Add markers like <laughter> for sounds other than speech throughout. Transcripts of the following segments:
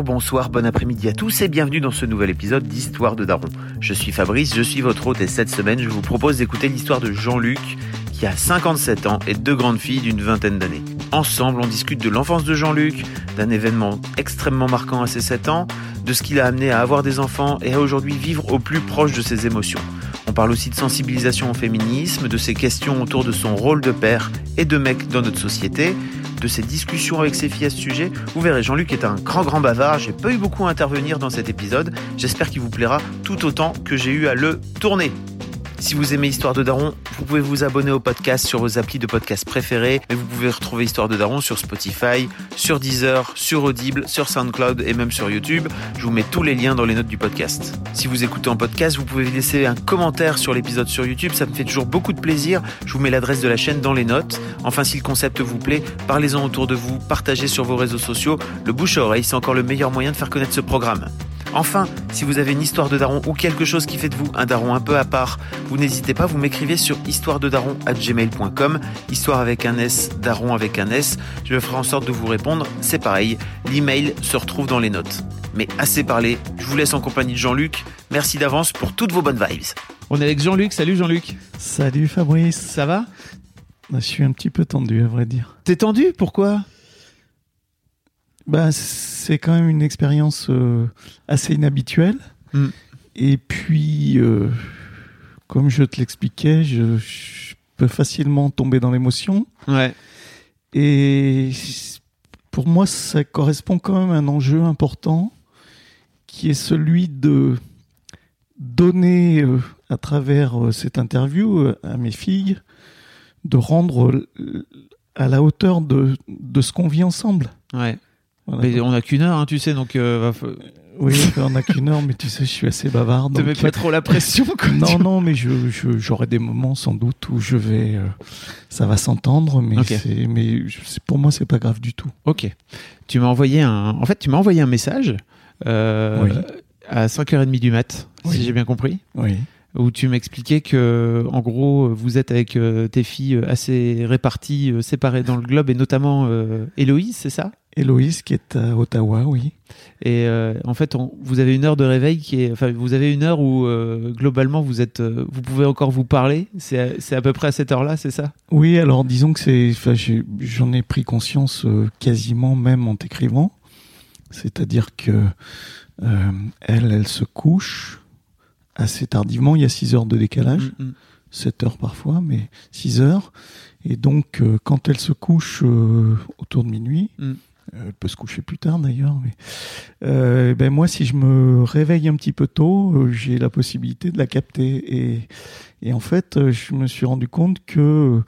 Bonsoir, bon après-midi à tous et bienvenue dans ce nouvel épisode d'Histoire de Daron. Je suis Fabrice, je suis votre hôte et cette semaine je vous propose d'écouter l'histoire de Jean-Luc qui a 57 ans et deux grandes filles d'une vingtaine d'années. Ensemble, on discute de l'enfance de Jean-Luc, d'un événement extrêmement marquant à ses 7 ans, de ce qui l'a amené à avoir des enfants et à aujourd'hui vivre au plus proche de ses émotions. On parle aussi de sensibilisation au féminisme, de ses questions autour de son rôle de père et de mec dans notre société, de ses discussions avec ses filles à ce sujet. Vous verrez, Jean-Luc est un grand grand bavard, j'ai pas eu beaucoup à intervenir dans cet épisode, j'espère qu'il vous plaira tout autant que j'ai eu à le tourner. Si vous aimez Histoire de Daron, vous pouvez vous abonner au podcast sur vos applis de podcast préférés, mais vous pouvez retrouver Histoire de Daron sur Spotify, sur Deezer, sur Audible, sur SoundCloud et même sur YouTube. Je vous mets tous les liens dans les notes du podcast. Si vous écoutez en podcast, vous pouvez laisser un commentaire sur l'épisode sur YouTube, ça me fait toujours beaucoup de plaisir. Je vous mets l'adresse de la chaîne dans les notes. Enfin, si le concept vous plaît, parlez-en autour de vous, partagez sur vos réseaux sociaux. Le bouche à oreille, c'est encore le meilleur moyen de faire connaître ce programme. Enfin, si vous avez une histoire de daron ou quelque chose qui fait de vous un daron un peu à part, vous n'hésitez pas, vous m'écrivez sur histoirededaron@gmail.com, histoire avec un S, daron avec un S. Je ferai en sorte de vous répondre. C'est pareil, l'email se retrouve dans les notes. Mais assez parlé, je vous laisse en compagnie de Jean-Luc. Merci d'avance pour toutes vos bonnes vibes. On est avec Jean-Luc. Salut Jean-Luc. Salut Fabrice. Ça va? Je suis un petit peu tendu, à vrai dire. T'es tendu? Pourquoi? Bah, c'est quand même une expérience euh, assez inhabituelle. Hmm. Et puis, euh, comme je te l'expliquais, je, je peux facilement tomber dans l'émotion. Ouais. Et pour moi, ça correspond quand même à un enjeu important qui est celui de donner euh, à travers cette interview à mes filles, de rendre à la hauteur de, de ce qu'on vit ensemble. Ouais. Voilà. Mais on a qu'une heure, hein, tu sais, donc euh, va Oui, <laughs> on n'a qu'une heure, mais tu sais, je suis assez bavard. donc- mets pas trop la pression. quoi, <laughs> Non, non, mais je, je- j'aurai des moments sans doute où je vais, euh, ça va s'entendre, mais c'est, mais pour moi, c'est pas grave du tout. Ok. Tu m'as envoyé un. En fait, tu m'as envoyé un message euh, Oui. à 5h30 du mat, si j'ai bien compris, Oui, où tu m'expliquais que, en gros, vous êtes avec euh, tes filles assez réparties, euh, séparées dans le globe, et notamment euh, Héloïse, c'est ça? Héloïse qui est à Ottawa, oui. Et euh, en fait, on- vous avez une heure de réveil qui est, enfin, vous avez une heure où euh, globalement vous êtes, euh, vous pouvez encore vous parler. C'est, à- peu près à cette heure-là, c'est ça? Oui, alors disons que c'est, j'en ai pris conscience quasiment même en t'écrivant. C'est-à-dire que elle, elle se couche assez tardivement. Il y a 6 heures de décalage. Mm, mm. 7 heures parfois, mais 6 heures. Et donc, quand elle se couche autour de minuit, Mm. Euh, elle peut se coucher plus tard d'ailleurs, mais euh, ben moi, si je me réveille un petit peu tôt, euh, j'ai la possibilité de la capter. Et, et en fait, je me suis rendu compte que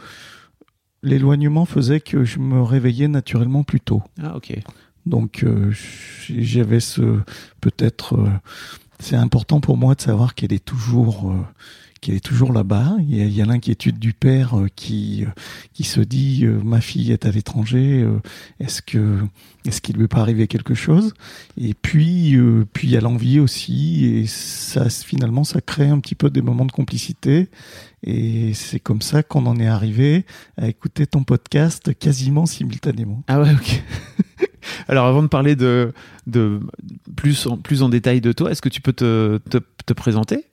l'éloignement faisait que je me réveillais naturellement plus tôt. Ah ok. Donc euh, j'avais ce peut-être euh, c'est important pour moi de savoir qu'elle est toujours qu'elle est toujours là-bas. Il y a, l'inquiétude du père euh, qui euh, qui se dit euh, ma fille est à l'étranger. est-ce que est-ce qu'il lui est pas arrivé quelque chose? Et puis puis il y a l'envie aussi et ça finalement ça crée un petit peu des moments de complicité. Et c'est comme ça qu'on en est arrivé à écouter ton podcast quasiment simultanément. Ah ouais. <laughs> Alors avant de parler de, de plus en plus en détail de toi, est-ce que tu peux te, te présenter?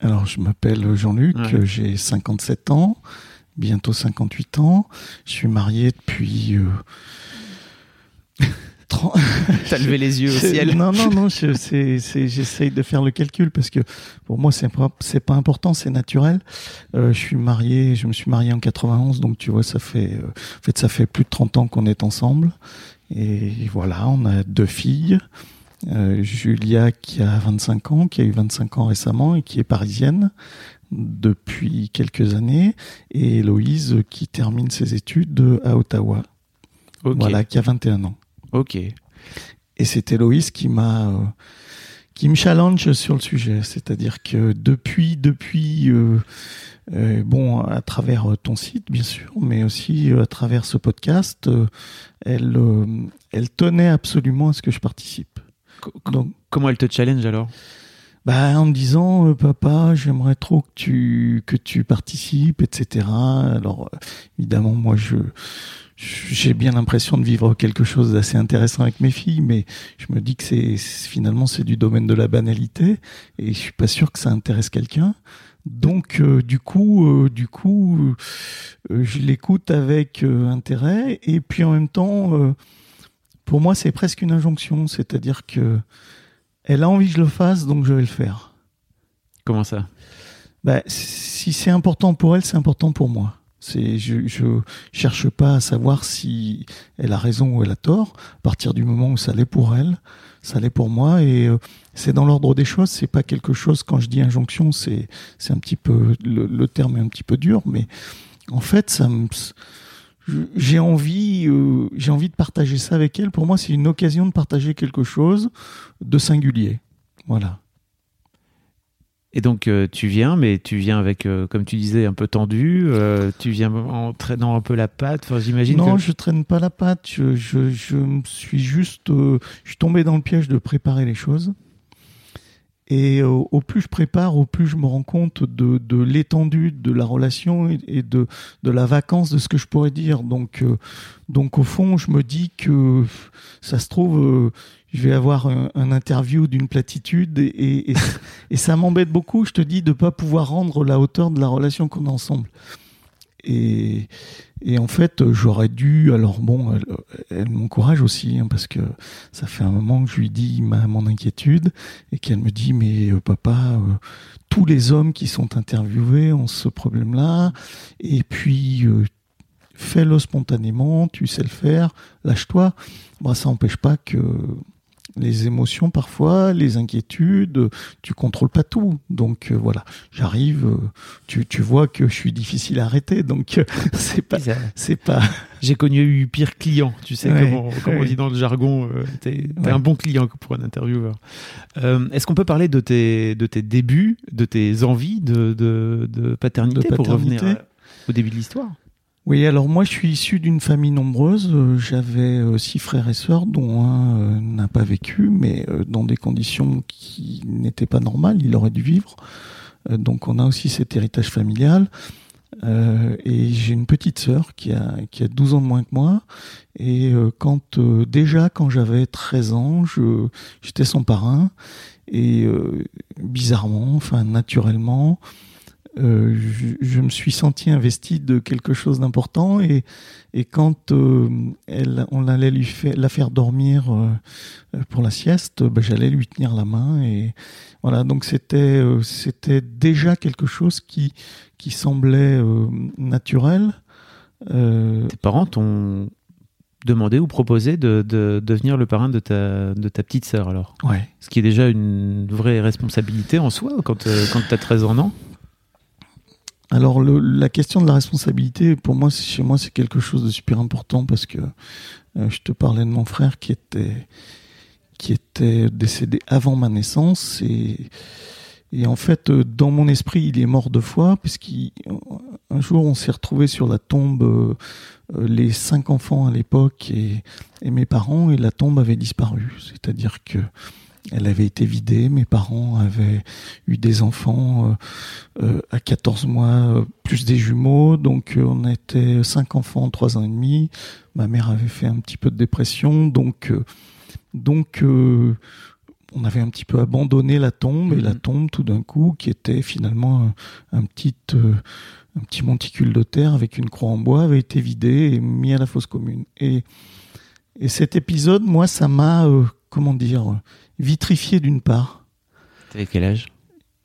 Alors, je m'appelle Jean-Luc, Ouais. j'ai 57 ans, bientôt 58 ans. Je suis marié depuis. euh, <laughs> 30 <laughs> T'as levé les yeux au ciel. Non, non, non, j'essaye de faire le calcul parce que pour moi, c'est pas, pas important, c'est naturel. Euh, je suis marié, je me suis marié en 91, donc tu vois, ça fait, euh, en fait, ça fait plus de 30 ans qu'on est ensemble. Et voilà, on a deux filles. Euh, Julia qui a 25 ans, qui a eu 25 ans récemment et qui est parisienne depuis quelques années, et Héloïse qui termine ses études à Ottawa. Voilà, qui a 21 ans. Ok. Et c'est Héloïse qui m'a euh, qui me challenge sur le sujet. C'est-à-dire que depuis depuis euh, euh, bon à travers ton site bien sûr, mais aussi à travers ce podcast, elle elle tenait absolument à ce que je participe. Donc Comment elle te challenge alors? Bah, en me disant, euh, papa, j'aimerais trop que tu, que tu participes, etc. Alors, euh, évidemment, moi, je, j'ai bien l'impression de vivre quelque chose d'assez intéressant avec mes filles, mais je me dis que c'est, finalement, c'est du domaine de la banalité, et je suis pas sûr que ça intéresse quelqu'un. Donc, euh, du coup, du coup, je l'écoute avec intérêt, et puis en même temps, pour moi, c'est presque une injonction, c'est-à-dire que elle a envie que je le fasse, donc je vais le faire. Comment ça? Bah, si c'est important pour elle, c'est important pour moi. C'est, je, je cherche pas à savoir si elle a raison ou elle a tort. À partir du moment où ça l'est pour elle, ça l'est pour moi, et euh, c'est dans l'ordre des choses. C'est pas quelque chose. Quand je dis injonction, c'est c'est un petit peu le, le terme est un petit peu dur, mais en fait, ça me j'ai envie, euh, j'ai envie de partager ça avec elle. Pour moi, c'est une occasion de partager quelque chose de singulier. Voilà. Et donc euh, tu viens, mais tu viens avec, euh, comme tu disais, un peu tendu. euh, tu viens en traînant un peu la patte. Enfin, j'imagine Non, que je traîne pas la patte. Je, je, je me suis juste, euh, je suis tombé dans le piège de préparer les choses. Et euh, au plus je prépare, au plus je me rends compte de, de l'étendue de la relation et, de, de la vacance de ce que je pourrais dire. Donc, euh, donc au fond, je me dis que ça se trouve, euh, je vais avoir un, un interview d'une platitude et, et, et, <laughs> et ça m'embête beaucoup. Je te dis de pas pouvoir rendre la hauteur de la relation qu'on a ensemble. Et, et en fait, euh, j'aurais dû. Alors bon, elle, elle m'encourage aussi hein, parce que ça fait un moment que je lui dis ma mon inquiétude et qu'elle me dit mais euh, papa, euh, tous les hommes qui sont interviewés ont ce problème-là. Et puis euh, fais-le spontanément, tu sais le faire, lâche-toi. Bah, ça n'empêche pas que les émotions parfois, les inquiétudes, tu contrôles pas tout. Donc euh, voilà, j'arrive, euh, tu, tu vois que je suis difficile à arrêter, donc euh, <laughs> c'est pas, c'est pas. J'ai connu eu pire client, tu sais, Ouais, comment, comment on ouais. dit dans le jargon, t'es t'es Ouais. un bon client pour un intervieweur. Euh, Est-ce qu'on peut parler de tes, de tes débuts, de tes envies de, de, de paternité, De pour revenir paternité au début de l'histoire? Oui, alors moi je suis issu d'une famille nombreuse. Euh, J'avais euh, six frères et sœurs, dont un euh, n'a pas vécu, mais dans des conditions qui n'étaient pas normales. Il aurait dû vivre. Donc on a aussi cet héritage familial. Et j'ai une petite sœur qui a, qui a 12 ans de moins que moi. Et quand déjà quand j'avais 13 ans, je, j'étais son parrain. Et bizarrement, enfin naturellement, euh, je, je me suis senti investi de quelque chose d'important et, et quand euh, elle, on allait lui faire, la faire dormir euh, pour la sieste, ben, j'allais lui tenir la main et voilà donc c'était c'était déjà quelque chose qui qui semblait naturel. Tes parents t'ont demandé ou proposé de, de devenir le parrain de ta, de ta petite sœur, alors? Ouais. Ce qui est déjà une vraie responsabilité en soi quand, quand tu as 13 ans, non? Alors la question de la responsabilité, pour moi, chez moi, c'est quelque chose de super important parce que euh, je te parlais de mon frère qui était qui était décédé avant ma naissance et et en fait, euh, dans mon esprit, il est mort deux fois puisqu'un jour, on s'est retrouvé sur la tombe, euh, les cinq enfants à l'époque et, et mes parents, et la tombe avait disparu. C'est-à-dire que elle avait été vidée, mes parents avaient eu des enfants euh, euh, à 14 mois, euh, plus des jumeaux, donc on était cinq enfants en trois ans et demi. Ma mère avait fait un petit peu de dépression, donc euh, donc euh, on avait un petit peu abandonné la tombe et Mhm. la tombe tout d'un coup qui était finalement un, un petit un petit monticule de terre avec une croix en bois avait été vidée et mis à la fosse commune et et cet épisode moi ça m'a euh, comment dire vitrifié d'une part T'avais quel âge?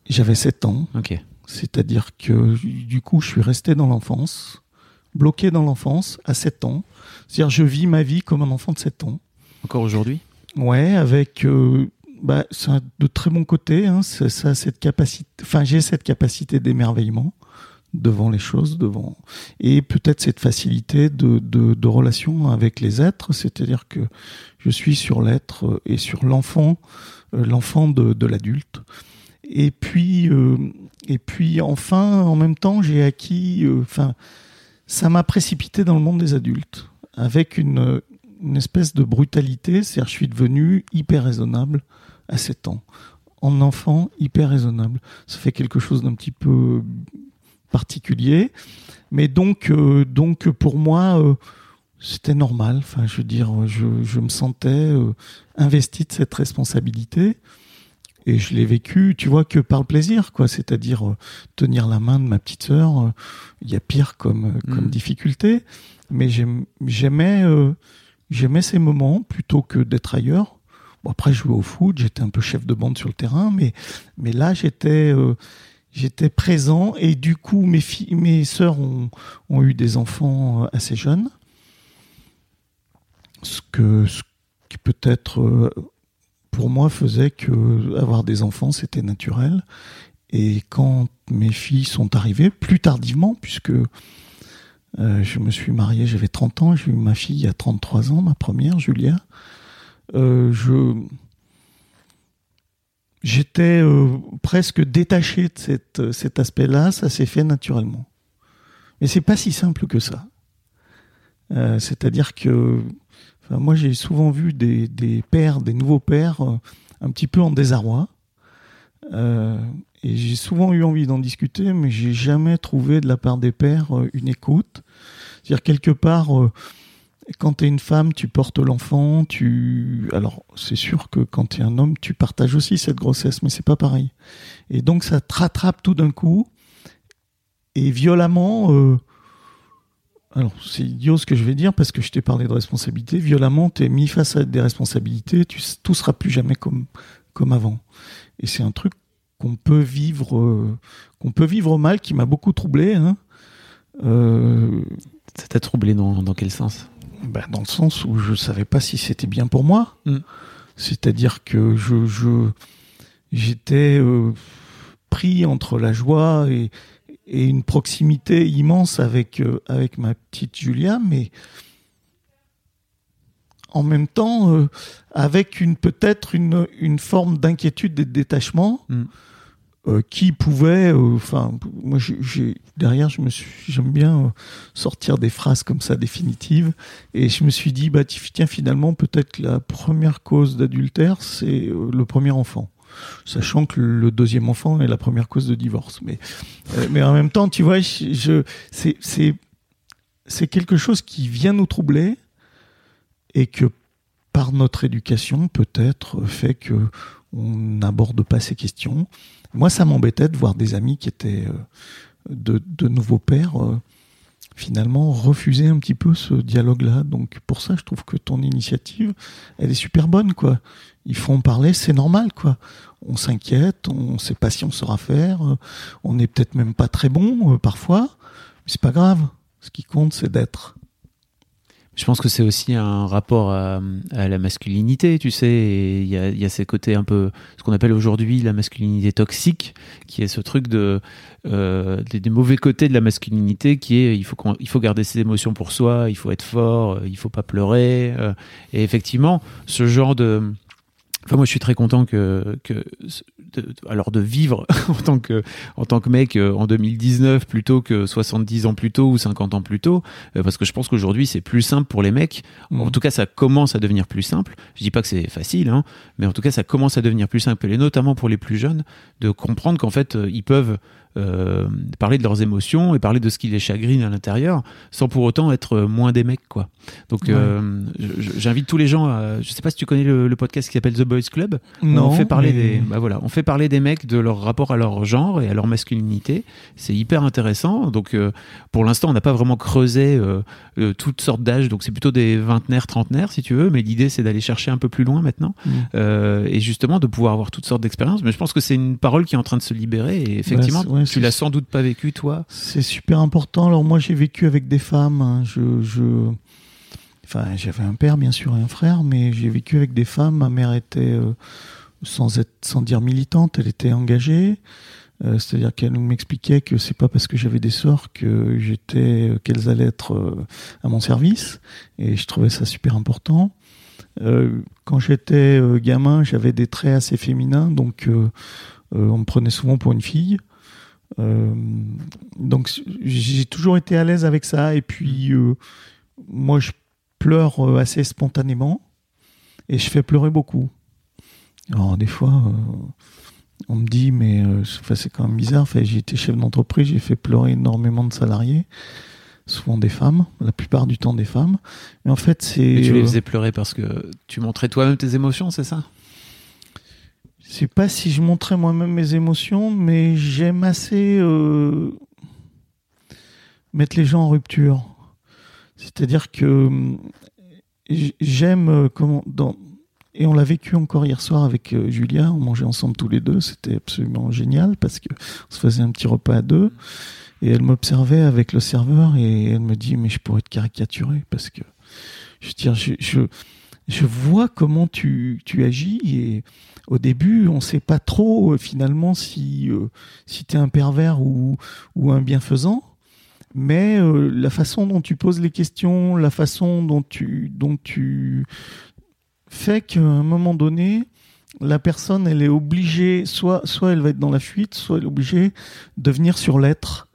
J'avais 7 ans Ok. c'est-à-dire que du coup je suis resté dans l'enfance bloqué dans l'enfance à 7 ans c'est-à-dire je vis ma vie comme un enfant de 7 ans Encore aujourd'hui? Ouais, avec euh, bah, ça a de très bons côtés. Hein, ça, cette capacité. Enfin, j'ai cette capacité d'émerveillement. Devant les choses, devant et peut-être cette facilité de, de, relation avec les êtres, c'est-à-dire que je suis sur l'être et sur l'enfant, euh, l'enfant de, de l'adulte. Et puis, euh, et puis enfin, en même temps, j'ai acquis, euh, enfin, ça m'a précipité dans le monde des adultes avec une, une espèce de brutalité, c'est-à-dire je suis devenu hyper raisonnable à 7 ans. En enfant, hyper raisonnable. Ça fait quelque chose d'un petit peu particulier. Mais donc, euh, donc pour moi, euh, c'était normal. Enfin, je veux dire, je, je me sentais euh, investi de cette responsabilité. Et je l'ai vécu, tu vois, que par le plaisir, quoi. C'est-à-dire euh, tenir la main de ma petite sœur. euh, Il y a pire comme, comme Mhm. difficulté. Mais j'aimais, j'aimais ces moments plutôt que d'être ailleurs. Bon, après, je jouais au foot, j'étais un peu chef de bande sur le terrain, mais, mais là, j'étais, j'étais présent et du coup, mes filles, mes sœurs ont, eu des enfants euh, assez jeunes. Ce que, qui peut-être, euh, pour moi, faisait que avoir des enfants, c'était naturel. Et quand mes filles sont arrivées, plus tardivement, puisque euh, je me suis marié, j'avais 30 ans, j'ai eu ma fille il y a 33 ans, ma première, Julia. Euh, je j'étais euh, presque détaché de cette, cet aspect-là, ça s'est fait naturellement. Mais c'est pas si simple que ça. Euh, C'est-à-dire que enfin, moi j'ai souvent vu des, des pères, des nouveaux pères, euh, un petit peu en désarroi. Euh, et j'ai souvent eu envie d'en discuter, mais j'ai jamais trouvé de la part des pères euh, une écoute. C'est-à-dire quelque part, euh, quand tu es une femme, tu portes l'enfant, tu alors c'est sûr que quand tu es un homme, tu partages aussi cette grossesse, mais c'est pas pareil. Et donc ça te rattrape tout d'un coup et violemment. euh, alors c'est idiot ce que je vais dire parce que je t'ai parlé de responsabilité. Violemment, tu es mis face à des responsabilités, tout sera plus jamais comme comme avant. Et c'est un truc qu'on peut vivre euh, qu'on peut vivre mal, qui m'a beaucoup troublé. Hein. Euh, Ça t'a troublé dans, dans quel sens? Ben, dans le sens où je savais pas si c'était bien pour moi. Mm. C'est-à-dire que je, je j'étais euh, pris entre la joie et, et une proximité immense avec euh, avec ma petite Julia, mais en même temps euh, avec une peut-être une une forme d'inquiétude et de détachement. Mm. Euh, qui pouvait, euh, enfin, moi, j'ai derrière, je me suis, j'aime bien euh, sortir des phrases comme ça définitives, et je me suis dit, bah ti- tiens, finalement, peut-être la première cause d'adultère, c'est euh, le premier enfant. Sachant que le deuxième enfant est la première cause de divorce. Mais, mais en même temps, tu vois, je, je- c'est, c'est, c'est quelque chose qui vient nous troubler et que par notre éducation, peut-être, fait que on n'aborde pas ces questions. Moi, ça m'embêtait de voir des amis qui étaient euh, de, nouveaux pères euh, finalement refuser un petit peu ce dialogue-là. Donc pour ça, je trouve que ton initiative, elle est super bonne, quoi. Il faut en parler, c'est normal, quoi. On s'inquiète, on sait pas si on saura faire, euh, on n'est peut-être même pas très bon parfois, mais c'est pas grave. Ce qui compte, c'est d'être. Je pense que c'est aussi un rapport à, la masculinité, tu sais. Il y a, y ces côtés un peu, ce qu'on appelle aujourd'hui la masculinité toxique, qui est ce truc de euh, des, mauvais côtés de la masculinité, qui est il faut il faut garder ses émotions pour soi, il faut être fort, euh, il faut pas pleurer. euh, et effectivement, ce genre de Enfin, moi, je suis très content que, que de- alors de vivre <laughs> en tant que en tant que mec euh, en 2019 plutôt que 70 ans plus tôt ou 50 ans plus tôt, euh, parce que je pense qu'aujourd'hui c'est plus simple pour les mecs. En tout cas, ça commence à devenir plus simple. Je dis pas que c'est facile, hein, mais en tout cas, ça commence à devenir plus simple, et notamment pour les plus jeunes, de comprendre qu'en fait, euh, ils peuvent euh, parler de leurs émotions et parler de ce qui les chagrine à l'intérieur, sans pour autant être moins des mecs, quoi. Donc, Ouais. euh, j'invite tous les gens. À, je sais pas si tu connais le, le podcast qui s'appelle The Boys Club. Non, on fait parler mais- des, bah voilà, on fait parler des mecs de leur rapport à leur genre et à leur masculinité. C'est hyper intéressant. Donc, euh, pour l'instant, on n'a pas vraiment creusé euh, toutes sortes d'âges. Donc, c'est plutôt des vingtenaires, trentenaires, si tu veux. Mais l'idée, c'est d'aller chercher un peu plus loin maintenant Mm. et justement de pouvoir avoir toutes sortes d'expériences. Mais je pense que c'est une parole qui est en train de se libérer. Et effectivement, ouais, tu l'as sans doute pas vécu, toi. C'est super important. Alors moi, j'ai vécu avec des femmes. hein. Je, je... J'avais un père, bien sûr, et un frère, mais j'ai vécu avec des femmes. Ma mère était, euh, sans, être, sans dire militante, elle était engagée. Euh, C'est-à-dire qu'elle m'expliquait que c'est pas parce que j'avais des sorts que j'étais, qu'elles allaient être euh, à mon service, et je trouvais ça super important. Euh, quand j'étais euh, gamin, j'avais des traits assez féminins, donc euh, euh, on me prenait souvent pour une fille. Euh, donc j'ai toujours été à l'aise avec ça. Et puis euh, moi, je pleure euh, assez spontanément et je fais pleurer beaucoup. Alors des fois, euh, on me dit mais euh, c'est quand même bizarre. Enfin, j'ai été chef d'entreprise, j'ai fait pleurer énormément de salariés, souvent des femmes, la plupart du temps des femmes. Mais en fait, c'est tu les faisais pleurer parce que tu montrais toi-même tes émotions, c'est ça? Je sais pas si je montrais moi-même mes émotions, mais j'aime assez euh, mettre les gens en rupture. C'est-à-dire que euh, j'aime euh, comment dans et on l'a vécu encore hier soir avec euh, Julia, on mangeait ensemble tous les deux, c'était absolument génial parce que on se faisait un petit repas à deux et elle m'observait avec le serveur et elle me dit mais je pourrais te caricaturer parce que je vois comment tu, agis et au début, on sait pas trop finalement si, tu es un pervers ou un bienfaisant. Mais euh, la façon dont tu poses les questions, la façon dont tu, dont tu fait qu'à un moment donné, la personne, elle est obligée, soit, soit elle va être dans la fuite, soit elle est obligée de venir sur l'être.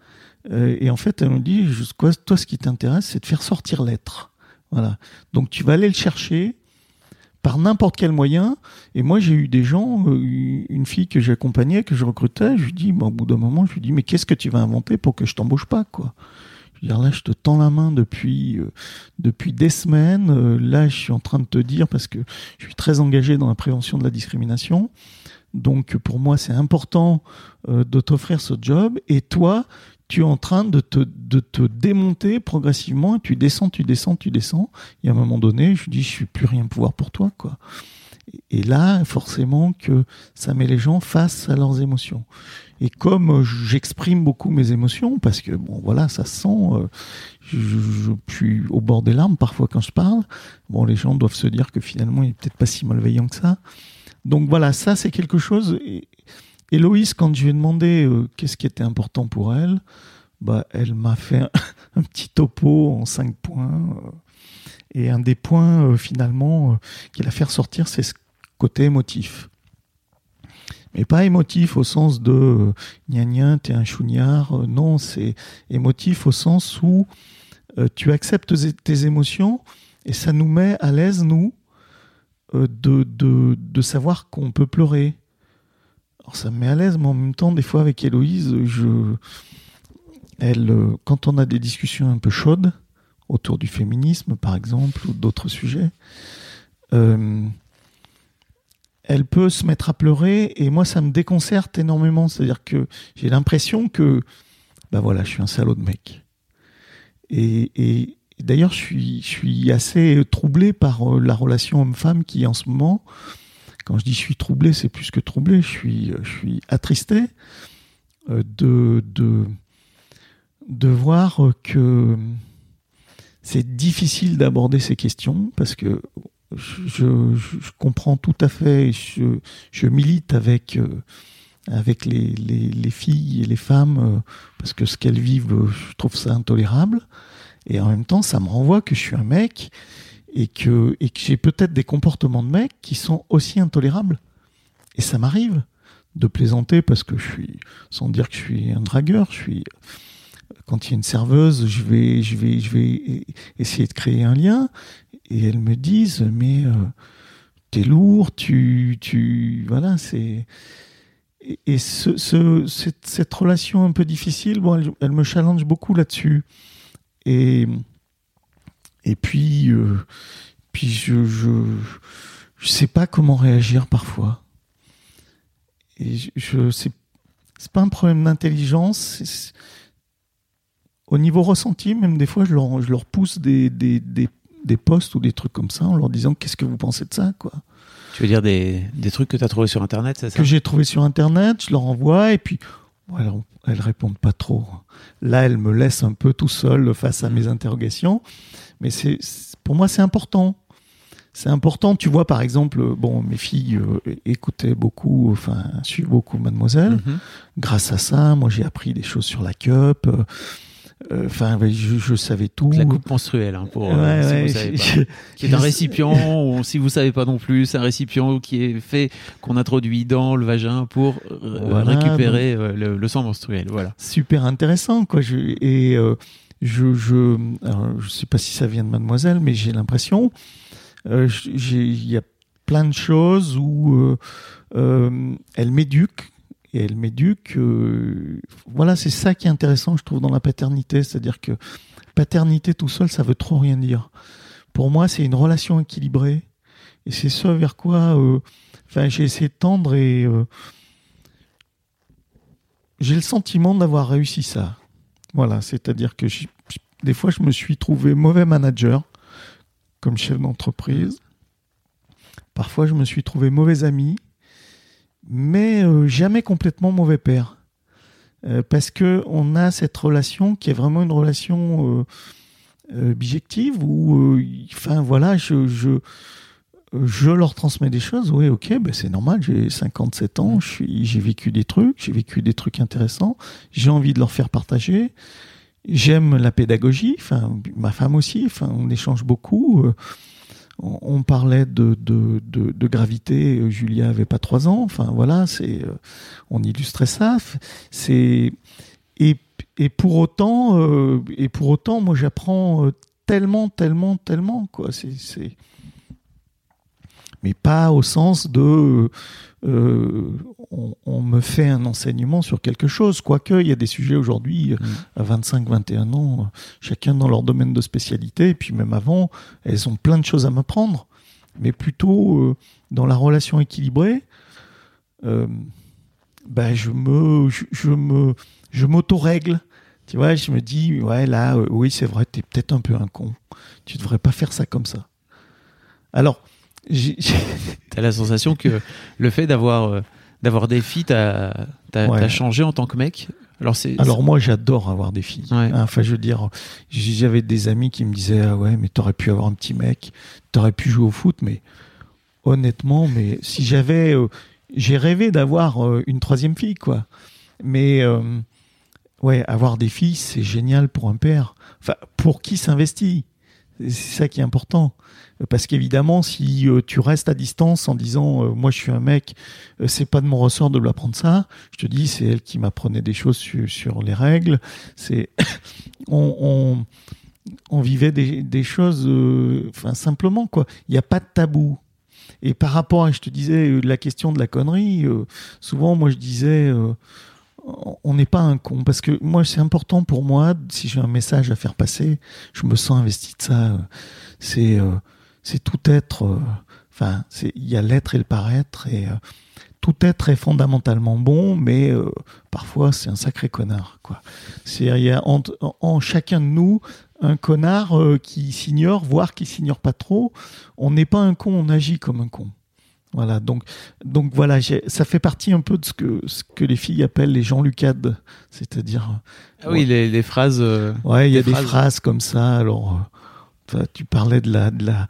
Euh, et en fait, elle me dit, quoi, toi, ce qui t'intéresse, c'est de faire sortir l'être. Voilà. Donc, tu vas aller le chercher par n'importe quel moyen. Et moi, j'ai eu des gens, euh, une fille que j'accompagnais, que je recrutais, je lui dis, bah, au bout d'un moment, je lui dis, mais qu'est-ce que tu vas inventer pour que je t'embauche pas, quoi? Je veux dire, là, je te tends la main depuis, euh, depuis des semaines. Euh, là, je suis en train de te dire, parce que je suis très engagé dans la prévention de la discrimination. Donc, pour moi, c'est important euh, de t'offrir ce job. Et toi, tu es en train de te, de te démonter progressivement. Tu descends, tu descends, tu descends. Et à un moment donné, je dis, je suis plus rien pouvoir pour toi, quoi. Et là, forcément, que ça met les gens face à leurs émotions. Et comme j'exprime beaucoup mes émotions, parce que bon, voilà, ça se sent, euh, je, suis au bord des larmes parfois quand je parle. Bon, les gens doivent se dire que finalement, il est peut-être pas si malveillant que ça. Donc voilà, ça c'est quelque chose. Et Héloïse, quand je lui ai demandé euh, qu'est-ce qui était important pour elle, bah, elle m'a fait <laughs> un, petit topo en cinq points. euh, et un des points, euh, finalement, euh, qui l'a fait ressortir, c'est ce côté émotif. Mais pas émotif au sens de gna gna, t'es un chougnard. euh, non, c'est émotif au sens où tu acceptes tes- émotions et ça nous met à l'aise, nous, de savoir qu'on peut pleurer. Alors ça me met à l'aise, mais en même temps, des fois avec Héloïse, je, elle, euh, quand on a des discussions un peu chaudes autour du féminisme, par exemple, ou d'autres sujets, euh, elle peut se mettre à pleurer et moi ça me déconcerte énormément. C'est-à-dire que j'ai l'impression que, ben voilà, je suis un salaud de mec. Et, d'ailleurs, je suis, je suis assez troublé par euh, la relation homme-femme qui en ce moment, quand je dis je suis troublé, c'est plus que troublé, je suis, je suis attristé euh, de, de, de voir que c'est difficile d'aborder ces questions parce que je, je, comprends tout à fait, je, je milite avec, euh, avec les, les, les filles et les femmes euh, parce que ce qu'elles vivent, euh, je trouve ça intolérable. Et en même temps, ça me renvoie que je suis un mec et que, et que j'ai peut-être des comportements de mec qui sont aussi intolérables. Et ça m'arrive de plaisanter parce que je suis, sans dire que je suis un dragueur, je suis, quand il y a une serveuse, je vais, je vais, je vais essayer de créer un lien et elles me disent, mais euh, t'es lourd, tu, tu, voilà, c'est, et, ce, ce, cette, cette relation un peu difficile, bon, elle, elle me challenge beaucoup là-dessus. Et, et puis, euh, puis je, je, je sais pas comment réagir parfois. Et je, je c'est, c'est pas un problème d'intelligence. au niveau ressenti, même des fois, je leur, je leur pousse des, des, des, des posts ou des trucs comme ça en leur disant qu'est-ce que vous pensez de ça, quoi? Tu veux dire des, des trucs que tu as trouvé sur Internet, c'est ça? Que j'ai trouvé sur Internet, je leur envoie et puis elles, elles répondent pas trop. Là, elles me laissent un peu tout seul face à mes interrogations. Mais c'est, pour moi, c'est important. c'est important. Tu vois, par exemple, bon, mes filles euh, écoutaient beaucoup, enfin, suivent beaucoup Mademoiselle. Mhm. Grâce à ça, moi, j'ai appris des choses sur la cup. euh, euh, Enfin, je, je savais tout. La coupe menstruelle, hein, pour, euh, Ouais, si ouais, vous savez je- pas. qui est un récipient, ou si vous savez pas non plus, c'est un récipient qui est fait, qu'on introduit dans le vagin pour euh, Voilà, récupérer le, le sang menstruel. Voilà. super intéressant quoi je, et je je je sais pas si ça vient de mademoiselle mais j'ai l'impression euh, il y a plein de choses où euh, euh, elle m'éduque et elle m'éduque euh, voilà c'est ça qui est intéressant je trouve dans la paternité c'est-à-dire que paternité tout seul ça veut trop rien dire pour moi c'est une relation équilibrée et c'est ce vers quoi j'ai essayé de tendre et j'ai le sentiment d'avoir réussi ça. Voilà, c'est-à-dire que des fois, je me suis trouvé mauvais manager comme chef d'entreprise. Parfois, je me suis trouvé mauvais ami, mais euh, jamais complètement mauvais père. Euh, parce que on a cette relation qui est vraiment une relation euh, euh, où, enfin voilà, je, je leur transmets des choses. Oui, ok, ben c'est normal. J'ai 57 ans, j'ai vécu des trucs, j'ai vécu des trucs intéressants. J'ai envie de leur faire partager. J'aime la pédagogie. Ma femme aussi. Enfin, on échange beaucoup. Euh, On, parlait de, gravité. Julia avait pas trois ans. Enfin, voilà, c'est, euh, on illustrait ça. C'est et, pour autant, euh, et pour autant, moi, j'apprends tellement, tellement, tellement quoi. C'est mais pas au sens de euh, on, on me fait un enseignement sur quelque chose. Quoique, il y a des sujets aujourd'hui, euh, à 25, 21 ans, chacun dans leur domaine de spécialité, et puis même avant, elles ont plein de choses à m'apprendre, mais plutôt euh, dans la relation équilibrée, euh, ben je me, je, je me, je m'auto-règle. Tu vois, je me dis, ouais, là, oui, c'est vrai, t'es peut-être un peu un con. Tu devrais pas faire ça comme ça. Alors, <laughs> T'as la sensation que le fait d'avoir euh, d'avoir des filles, t'as t'as- Ouais. changé en tant que mec? Alors c'est Alors moi j'adore avoir des filles. Ouais. Hein, Enfin je veux dire, j'avais des amis qui me disaient ah ouais mais t'aurais pu avoir un petit mec, t'aurais pu jouer au foot, mais honnêtement, mais si j'avais, euh, j'ai rêvé d'avoir euh, une troisième fille quoi. Mais ouais, avoir des filles c'est génial pour un père. Enfin pour qui s'investit, c'est ça qui est important. Parce qu'évidemment, si euh, tu restes à distance en disant euh, moi je suis un mec, euh, c'est pas de mon ressort de lui apprendre ça. Je te dis, c'est elle qui m'apprenait des choses sur, les règles. C'est <coughs> on, vivait des, choses, simplement quoi. Il n'y a pas de tabou. Et par rapport à, je te disais, la question de la connerie, souvent moi je disais, on n'est pas un con parce que moi c'est important pour moi si j'ai un message à faire passer, je me sens investi de ça. C'est euh, c'est tout être. euh, Enfin, c'est il y a l'être et le paraître et euh, tout être est fondamentalement bon, mais euh, parfois c'est un sacré connard. Quoi. C'est il y a en, en chacun de nous un connard qui s'ignore, voire qui s'ignore pas trop. On n'est pas un con, on agit comme un con. Voilà, donc, donc voilà, ça fait partie un peu de ce que, ce que les filles appellent les gens lucades, c'est-à-dire, Ah oui, les, les phrases. euh, ouais, il y a Des des phrases. comme ça. Alors, euh, tu parlais de la, de la,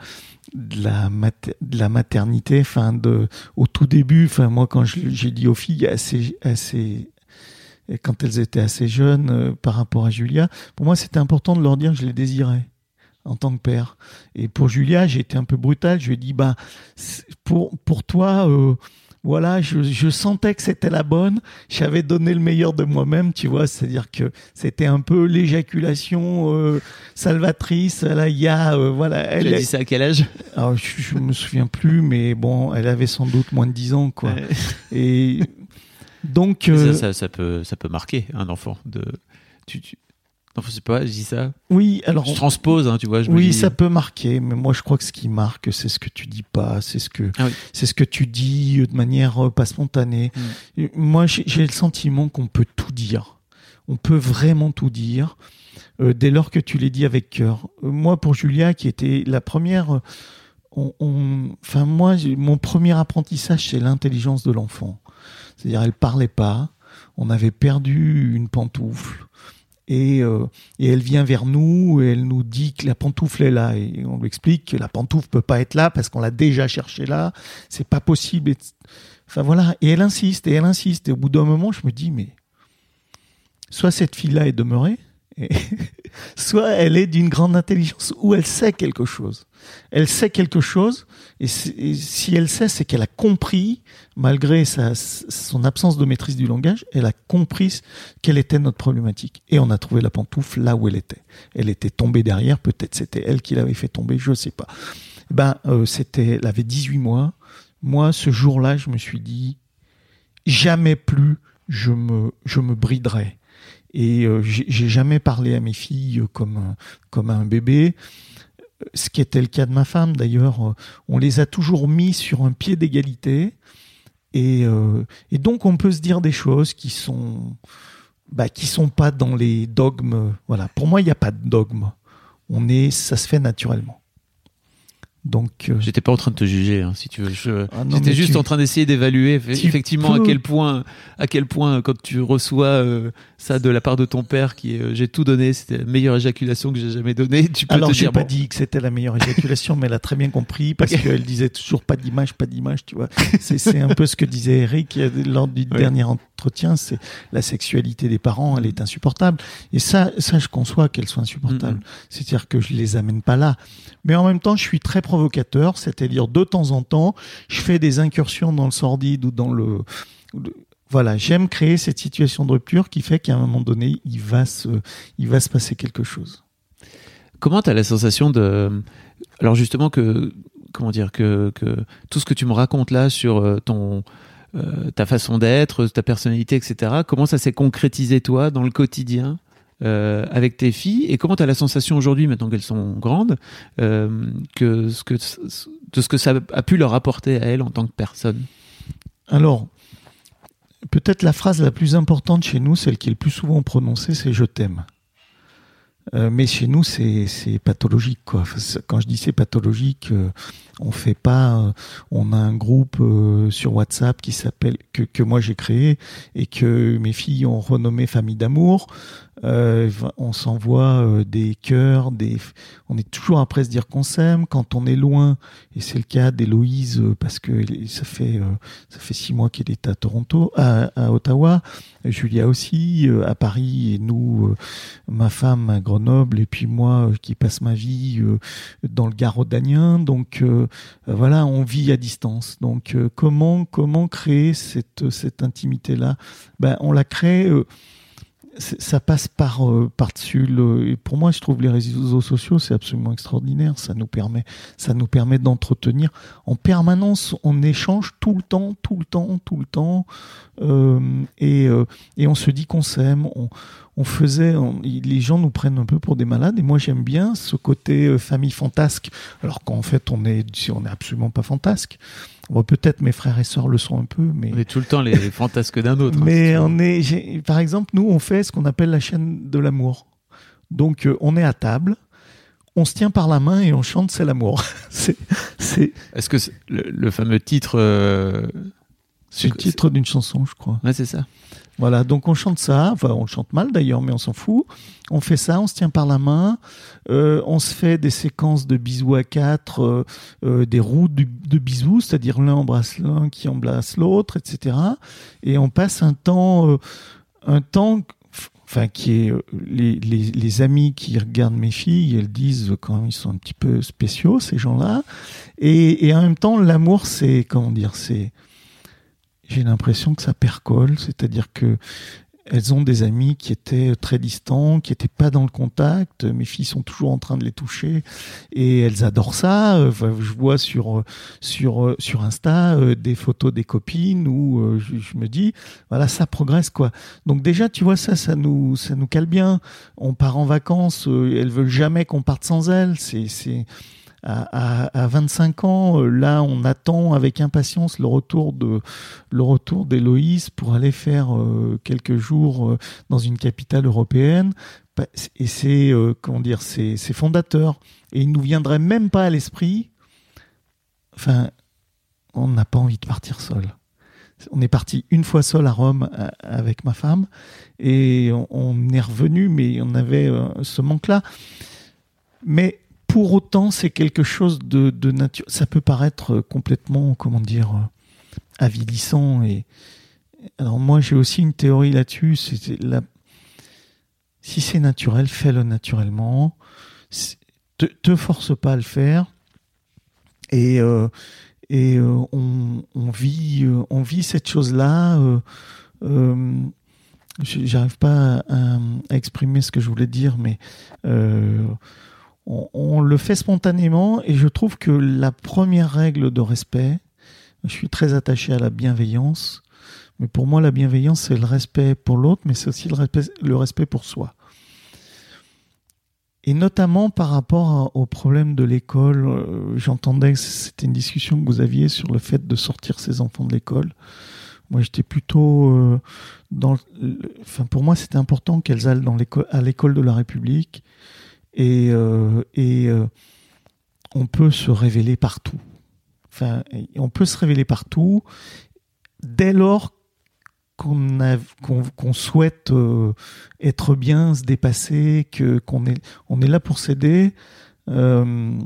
de la, mater- de la maternité, enfin, de, au tout début, enfin, moi, quand j'ai dit aux filles assez, assez, et quand elles étaient assez jeunes euh, par rapport à Julia, pour moi, c'était important de leur dire que je les désirais en tant que père. Et pour Julia, j'ai été un peu brutal. Je lui ai dit, bah, pour, pour toi, euh, voilà, je, je sentais que c'était la bonne. J'avais donné le meilleur de moi-même, tu vois. C'est-à-dire que c'était un peu l'éjaculation euh, salvatrice. Là, il y a, euh, voilà, Tu elle. as dit ça à quel âge? Alors, je, je me souviens plus, mais bon, elle avait sans doute moins de 10 ans, quoi. Ouais. Et donc, Ça, ça, ça peut, ça peut marquer un enfant. De, tu, tu... Non, je sais pas, je dis ça. oui, alors. Je transpose, hein, tu vois. Je me Oui, dis- ça peut marquer, mais moi je crois que ce qui marque, c'est ce que tu dis pas, c'est ce que Ah oui. c'est ce que tu dis euh, de manière euh, pas spontanée. Mm. Et Moi, j'ai le sentiment qu'on peut tout dire. On peut vraiment tout dire euh, dès lors que tu les dis avec cœur. Euh, moi, pour Julia, qui était la première, euh, on, on- enfin moi, mon premier apprentissage, c'est l'intelligence de l'enfant. C'est-à-dire, elle parlait pas. On avait perdu une pantoufle. Et, euh, et, elle vient vers nous et elle nous dit que la pantoufle est là et on lui explique que la pantoufle peut pas être là parce qu'on l'a déjà cherché là, c'est pas possible. Enfin voilà, et elle insiste et elle insiste et au bout d'un moment je me dis mais soit cette fille-là est demeurée, <laughs> soit elle est d'une grande intelligence ou elle sait quelque chose. Elle sait quelque chose et, si elle sait, c'est qu'elle a compris, malgré sa, son absence de maîtrise du langage, elle a compris quelle était notre problématique. Et on a trouvé la pantoufle là où elle était. Elle était tombée derrière, peut-être c'était elle qui l'avait fait tomber, je ne sais pas. Ben, euh, c'était, elle avait 18 mois. Moi, ce jour-là, je me suis dit, jamais plus je me, je me briderai et euh, j'ai jamais parlé à mes filles comme comme un bébé. Ce qui était le cas de ma femme d'ailleurs, on les a toujours mis sur un pied d'égalité. Et, euh, donc on peut se dire des choses qui sont bah, qui sont pas dans les dogmes. Voilà, pour moi il n'y a pas de dogme. On est, ça se fait naturellement. Donc, euh, j'étais pas en train de te juger, hein, si tu veux. Ah j'étais juste en train d'essayer d'évaluer effectivement à quel point, à quel point quand tu reçois euh, ça de la part de ton père, qui est, euh, j'ai tout donné, c'était la meilleure éjaculation que j'ai jamais donnée. Tu peux Alors j'ai pas dit que c'était la meilleure éjaculation, mais elle a très bien compris parce qu'elle disait toujours pas d'image, pas d'image, tu vois. C'est un peu ce que disait Eric lors du dernier entretien, c'est la sexualité des parents, elle est insupportable. Et ça, ça je conçois qu'elle soit insupportable. C'est-à-dire que je les amène pas là, mais en même temps, je suis très c'est-à-dire de temps en temps, je fais des incursions dans le sordide ou dans le, voilà, j'aime créer cette situation de rupture qui fait qu'à un moment donné, il va se, il va se passer quelque chose. Comment tu as la sensation de, alors justement que, comment dire, que, que tout ce que tu me racontes là sur euh, ton, euh, ta façon d'être, ta personnalité, etc. Comment ça s'est concrétisé toi dans le quotidien? Euh, avec tes filles et comment tu as la sensation aujourd'hui, maintenant qu'elles sont grandes, euh, que ce que, de ce que ça a pu leur apporter à elles en tant que personne Alors, peut-être la phrase la plus importante chez nous, celle qui est le plus souvent prononcée, c'est je t'aime. Euh, mais chez nous, c'est pathologique. Quoi. Quand je dis c'est pathologique, on fait pas. Euh, on a un groupe sur WhatsApp qui s'appelle que, moi j'ai créé et que mes filles ont renommé Famille d'amour. Euh, on s'envoie euh, des cœurs, des. On est toujours après se dire qu'on s'aime quand on est loin, et c'est le cas d'Héloïse euh, parce que ça fait fait six mois qu'elle est à Toronto, à, Ottawa. Julia aussi à Paris et nous, ma femme à Grenoble et puis moi qui passe ma vie dans le Gard-Danien. Donc voilà, on vit à distance. Donc comment comment créer cette cette intimité là Ben on la crée ça passe par euh, par dessus le. Et pour moi, je trouve les réseaux sociaux c'est absolument extraordinaire. Ça nous permet ça nous permet d'entretenir en permanence. On échange tout le temps, tout le temps, tout le temps, euh, et euh, et on se dit qu'on s'aime. On faisait, les gens nous prennent un peu pour des malades, et moi j'aime bien ce côté euh, famille fantasque, alors qu'en fait on est on est absolument pas fantasque. Peut-être mes frères et sœurs le sont un peu, mais on est tout le temps les <laughs> fantasques d'un autre. Hein, mais on est, par exemple, nous on fait ce qu'on appelle la chaîne de l'amour. Donc euh, on est à table, on se tient par la main et on chante c'est l'amour. <laughs> c'est, Est-ce que le, fameux titre euh, C'est le titre d'une chanson, je crois. Ouais, c'est ça. Voilà, donc on chante ça, enfin on chante mal d'ailleurs, mais on s'en fout. On fait ça, on se tient par la main, euh, on se fait des séquences de bisous à quatre, euh, euh, des routes de bisous, c'est-à-dire l'un embrasse l'un qui embrasse l'autre, etc. Et on passe un temps, un temps, enfin qui est les, les, les, amis qui regardent mes filles, elles disent quand ils sont un petit peu spéciaux ces gens-là. Et, et en même temps, l'amour, c'est comment dire, c'est j'ai l'impression que ça percole, c'est-à-dire que elles ont des amis qui étaient très distants, qui n'étaient pas dans le contact. Mes filles sont toujours en train de les toucher et elles adorent ça. je vois sur sur sur Insta euh, des photos des copines où euh, je, me dis voilà ça progresse quoi. Donc déjà tu vois ça ça nous ça nous cale bien. On part en vacances, euh, elles veulent jamais qu'on parte sans elles. C'est c'est à, 25 ans, euh, là, on attend avec impatience le retour de le retour d'Héloïse pour aller faire euh, quelques jours euh, dans une capitale européenne. Et c'est comment dire, c'est fondateur. Et il nous viendrait même pas à l'esprit. Enfin, on n'a pas envie de partir seul. on est parti une fois seul à Rome avec ma femme et on, est revenu, mais on avait ce manque-là. Mais pour autant, c'est quelque chose de, de nature. Ça peut paraître complètement, comment dire, avilissant. Et alors moi, j'ai aussi une théorie là-dessus. Si c'est naturel, fais-le naturellement. Te, te force pas à le faire. Et euh, et euh, on, on, vit euh, on vit cette chose-là. J'arrive pas à, exprimer ce que je voulais dire, mais on, le fait spontanément et je trouve que la première règle de respect, je suis très attaché à la bienveillance, mais pour moi la bienveillance c'est le respect pour l'autre, mais c'est aussi le respect, le respect pour soi. Et notamment par rapport au problème de l'école, euh, j'entendais que c'était une discussion que vous aviez sur le fait de sortir ses enfants de l'école. Moi, j'étais plutôt euh, dans. Enfin, pour moi, c'était important qu'elles aillent dans l'école, à l'école de la République et, euh, euh, on peut se révéler partout. Enfin, on peut se révéler partout dès lors qu'on souhaite euh, être bien, se dépasser, que qu'on est on est là pour s'aider. Je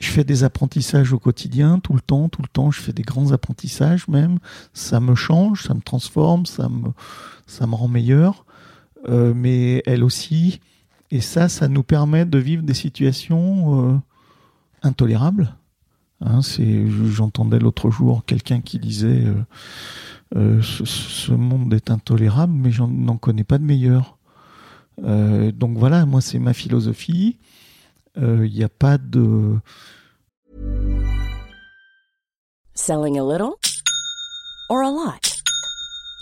fais des apprentissages au quotidien, tout le temps, tout le temps. Je fais des grands apprentissages même. Ça me change, ça me transforme, ça me ça me rend meilleur. Mais elle aussi, et ça, ça nous permet de vivre des situations euh, intolérables. Hein, j'entendais l'autre jour quelqu'un qui disait euh, euh, ce, monde est intolérable, mais je n'en connais pas de meilleur. donc voilà, moi c'est ma philosophie. Il n'y a pas de. Selling a little or a lot?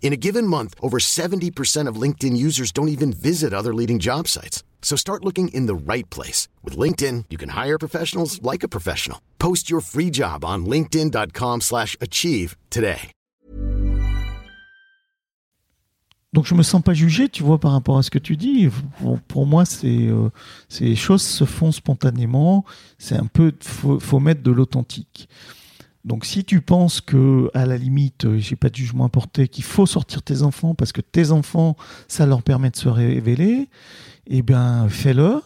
In a given month, over 70% of LinkedIn users don't even visit other leading job sites. So start looking in the right place. With LinkedIn, you can hire professionals like a professional. Post your free job on linkedin.com slash achieve today. Donc je me sens pas jugé, tu vois, par rapport à ce que tu dis. Pour, moi, euh, ces choses se font spontanément. C'est un peu, faut, faut mettre de l'authentique. Donc si tu penses que à la limite, euh, j'ai pas de jugement à porter, qu'il faut sortir tes enfants parce que tes enfants, ça leur permet de se révéler, eh bien fais-le.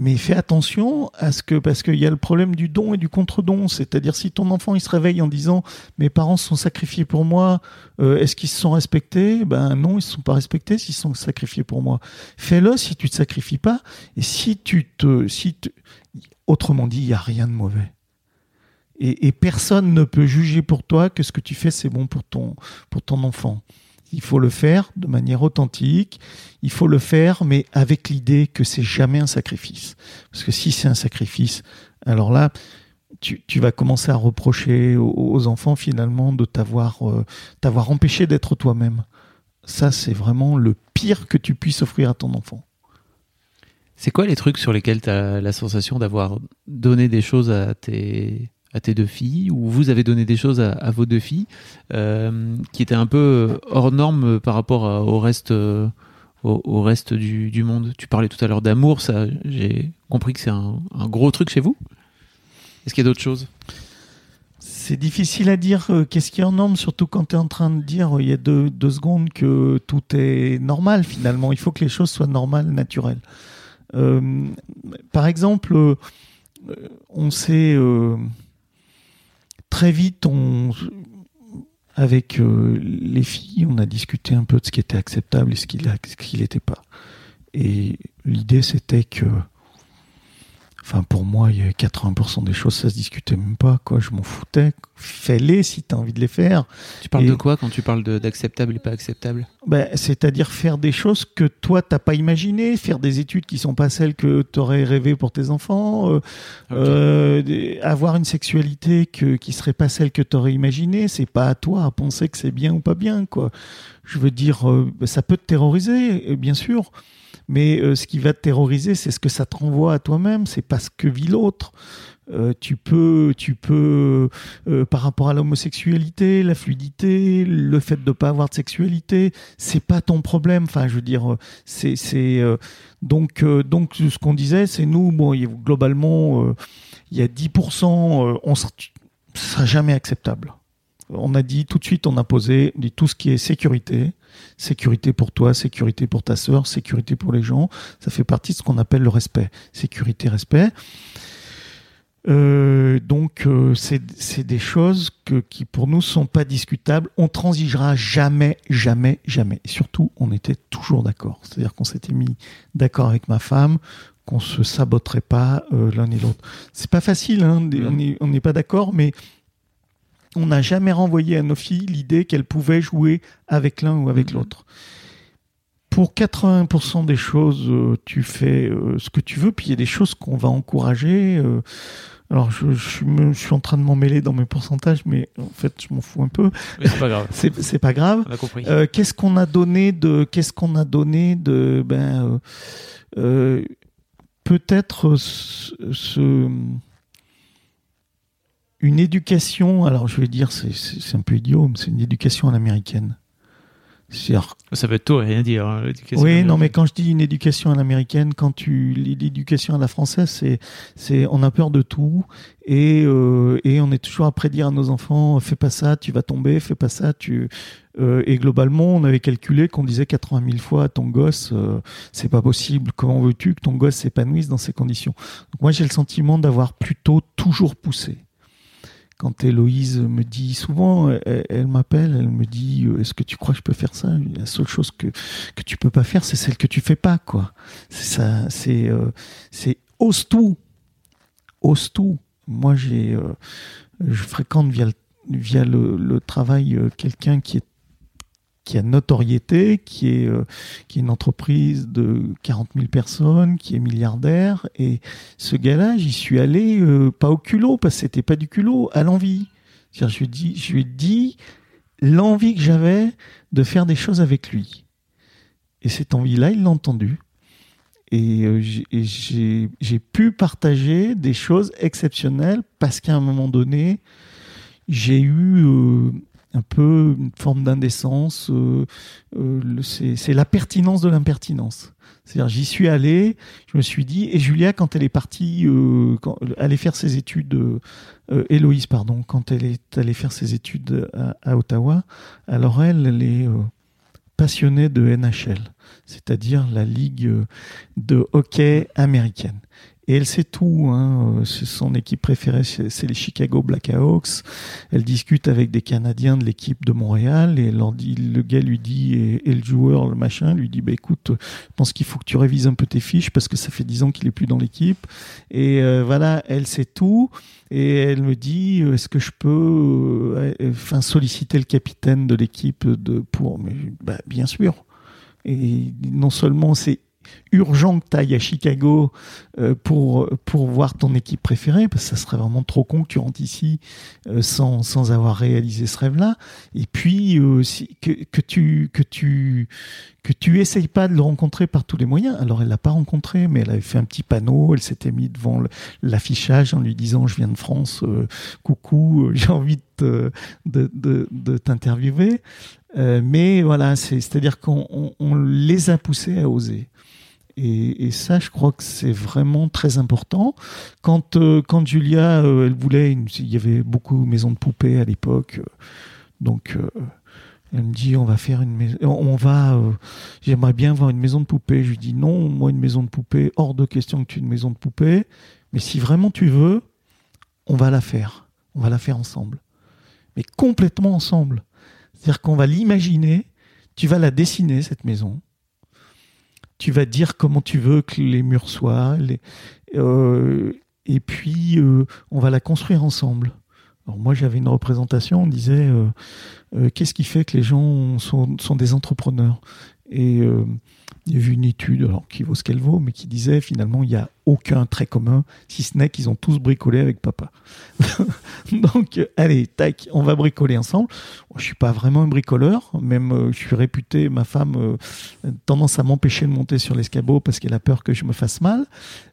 Mais fais attention à ce que parce qu'il y a le problème du don et du contre-don, c'est-à-dire si ton enfant il se réveille en disant mes parents se sont sacrifiés pour moi, euh, est-ce qu'ils se sont respectés? Ben non, ils se sont pas respectés s'ils se sont sacrifiés pour moi. Fais-le si tu te sacrifies pas et si tu te si autrement dit, il y a rien de mauvais et, personne ne peut juger pour toi que ce que tu fais c'est bon pour ton pour ton enfant. Il faut le faire de manière authentique. Il faut le faire, mais avec l'idée que c'est jamais un sacrifice. Parce que si c'est un sacrifice, alors là, tu, tu, vas commencer à reprocher aux, enfants finalement de t'avoir euh, t'avoir empêché d'être toi-même. Ça, c'est vraiment le pire que tu puisses offrir à ton enfant. C'est quoi les trucs sur lesquels tu as la sensation d'avoir donné des choses à tes à tes deux filles, ou vous avez donné des choses à, vos deux filles euh, qui étaient un peu hors normes par rapport au reste, euh, au, reste du, monde. Tu parlais tout à l'heure d'amour, ça, j'ai compris que c'est un, gros truc chez vous. Est-ce qu'il y a d'autres choses? C'est difficile à dire euh, qu'est-ce qui est en norme, surtout quand tu es en train de dire il y a deux, deux, secondes que tout est normal finalement. Il faut que les choses soient normales, naturelles. par exemple, on sait très vite, on, avec euh, les filles, on a discuté un peu de ce qui était acceptable et ce qui n'était pas. Et l'idée, c'était que Enfin, pour moi, il y a 80% des choses, ça se discutait même pas, quoi. Je m'en foutais. Fais-les si tu as envie de les faire. Tu parles de quoi quand tu parles d'acceptable et pas acceptable? Ben, C'est-à-dire faire des choses que toi, t'as pas imaginé, faire des études qui sont pas celles que tu aurais rêvé pour tes enfants, euh, euh, avoir une sexualité que, qui serait pas celle que tu aurais imaginé. C'est pas à toi à penser que c'est bien ou pas bien, quoi. Je veux dire, euh, ça peut te terroriser, bien sûr. Mais euh, ce qui va te terroriser, c'est ce que ça te renvoie à toi-même, c'est pas ce que vit l'autre. Euh, tu peux, tu peux, euh, par rapport à l'homosexualité, la fluidité, le fait de ne pas avoir de sexualité, c'est pas ton problème. Enfin, je veux dire, c'est, donc, donc ce qu'on disait, c'est nous, bon, globalement, il y a 10%, on sera jamais acceptable. On a dit tout de suite, on a posé dit tout ce qui est sécurité, Sécurité pour toi, sécurité pour ta sœur, sécurité pour les gens. Ça fait partie de ce qu'on appelle le respect. Sécurité, respect. Euh, donc euh, c'est des choses que, qui pour nous sont pas discutables. On transigera jamais, jamais, jamais. Et surtout, on était toujours d'accord. C'est-à-dire qu'on s'était mis d'accord avec ma femme, qu'on se saboterait pas euh, l'un et l'autre. C'est pas facile, hein, on n'est pas d'accord, mais on n'a jamais renvoyé à nos filles l'idée qu'elles pouvaient jouer avec l'un ou avec mhm. l'autre. Pour 80% des choses, euh, tu fais euh, ce que tu veux, puis il y a des choses qu'on va encourager. Euh. alors, je, suis en train de m'en mêler dans mes pourcentages, mais en fait, je m'en fous un peu. c'est pas grave. <laughs> c'est pas grave. qu'est-ce qu'on a donné de, qu'est-ce qu'on a donné de, ben, peut-être ce une éducation, alors je vais dire, c'est un peu idiot, mais c'est une éducation à l'américaine. Ça veut tout rien dire. Hein, oui, non, mais quand je dis une éducation à l'américaine, quand tu l'éducation à la française, c'est c'est on a peur de tout et euh, et on est toujours après dire à nos enfants fais pas ça, tu vas tomber, fais pas ça, tu euh, et globalement on avait calculé qu'on disait 80 000 fois à ton gosse euh, c'est pas possible, comment veux-tu que ton gosse s'épanouisse dans ces conditions? Donc moi j'ai le sentiment d'avoir plutôt toujours poussé quand Héloïse me dit souvent, elle, m'appelle, elle me dit euh, Est-ce que tu crois que je peux faire ça? La seule chose que, que tu peux pas faire, c'est celle que tu fais pas, quoi. C'est ça, c'est euh, c'est ose tout, ose tout. Moi, j'ai, euh, je fréquente via le, via le, le travail quelqu'un qui est qui a notoriété, qui est, euh, qui est une entreprise de 40 000 personnes, qui est milliardaire. Et ce gars-là, j'y suis allé euh, pas au culot, parce que c'était pas du culot, à l'envie. Je lui ai dit, l'envie que j'avais de faire des choses avec lui. Et cette envie-là, il l'a entendu. Et euh, j'ai pu partager des choses exceptionnelles parce qu'à un moment donné, j'ai eu un peu une forme d'indécence. Euh, euh, c'est la pertinence de l'impertinence. C'est-à-dire, j'y suis allé, je me suis dit, et Julia, quand elle est partie, euh, quand, aller faire ses études, euh, Héloïse, pardon, quand elle est allée faire ses études à, à Ottawa, alors elle, elle est passionnée de NHL, c'est-à-dire la ligue de hockey américaine. Et elle sait tout. Hein. Euh, son équipe préférée, c'est les Chicago Blackhawks. Elle discute avec des Canadiens de l'équipe de Montréal et dit, le gars lui dit, et, le joueur, le machin, lui dit, bah écoute, je pense qu'il faut que tu révises un peu tes fiches parce que ça fait dix ans qu'il est plus dans l'équipe. Et euh, voilà, elle sait tout. Et elle me dit, euh, est-ce que je peux, enfin, solliciter le capitaine de l'équipe de pour, bah, bien sûr. Et non seulement c'est urgent que tu ailles à Chicago euh, pour, pour voir ton équipe préférée, parce que ça serait vraiment trop con que tu rentres ici euh, sans, sans avoir réalisé ce rêve-là. Et puis euh, que, que, tu que tu que tu essayes pas de le rencontrer par tous les moyens. Alors elle l'a pas rencontré, mais elle avait fait un petit panneau, elle s'était mise devant l'affichage en lui disant je viens de France, coucou, <laughs> j'ai envie de, de, t'interviewer. mais voilà, c'est-à-dire qu'on on les a poussés à oser. Et, ça, je crois que c'est vraiment très important. Quand, euh, quand Julia, euh, elle voulait, il y avait beaucoup de maisons de poupées à l'époque, euh, donc elle me dit on va faire une maison, on va, j'aimerais bien voir une maison de poupées. Je lui dis non, moi une maison de poupées, hors de question que tu aies une maison de poupées. Mais si vraiment tu veux, on va la faire, on va la faire ensemble. mais complètement ensemble. C'est-à-dire qu'on va l'imaginer, tu vas la dessiner, cette maison. Tu vas dire comment tu veux que les murs soient. Euh, et puis, euh, on va la construire ensemble. Alors moi, j'avais une représentation, on disait, euh, qu'est-ce qui fait que les gens sont, sont des entrepreneurs? Et a eu une étude, qui vaut ce qu'elle vaut, mais qui disait finalement il n'y a aucun trait commun, si ce n'est qu'ils ont tous bricolé avec papa. <laughs> Donc, allez, tac, on va bricoler ensemble. Je suis pas vraiment un bricoleur, même euh, je suis réputé, ma femme euh, tendance à m'empêcher de monter sur l'escabeau parce qu'elle a peur que je me fasse mal.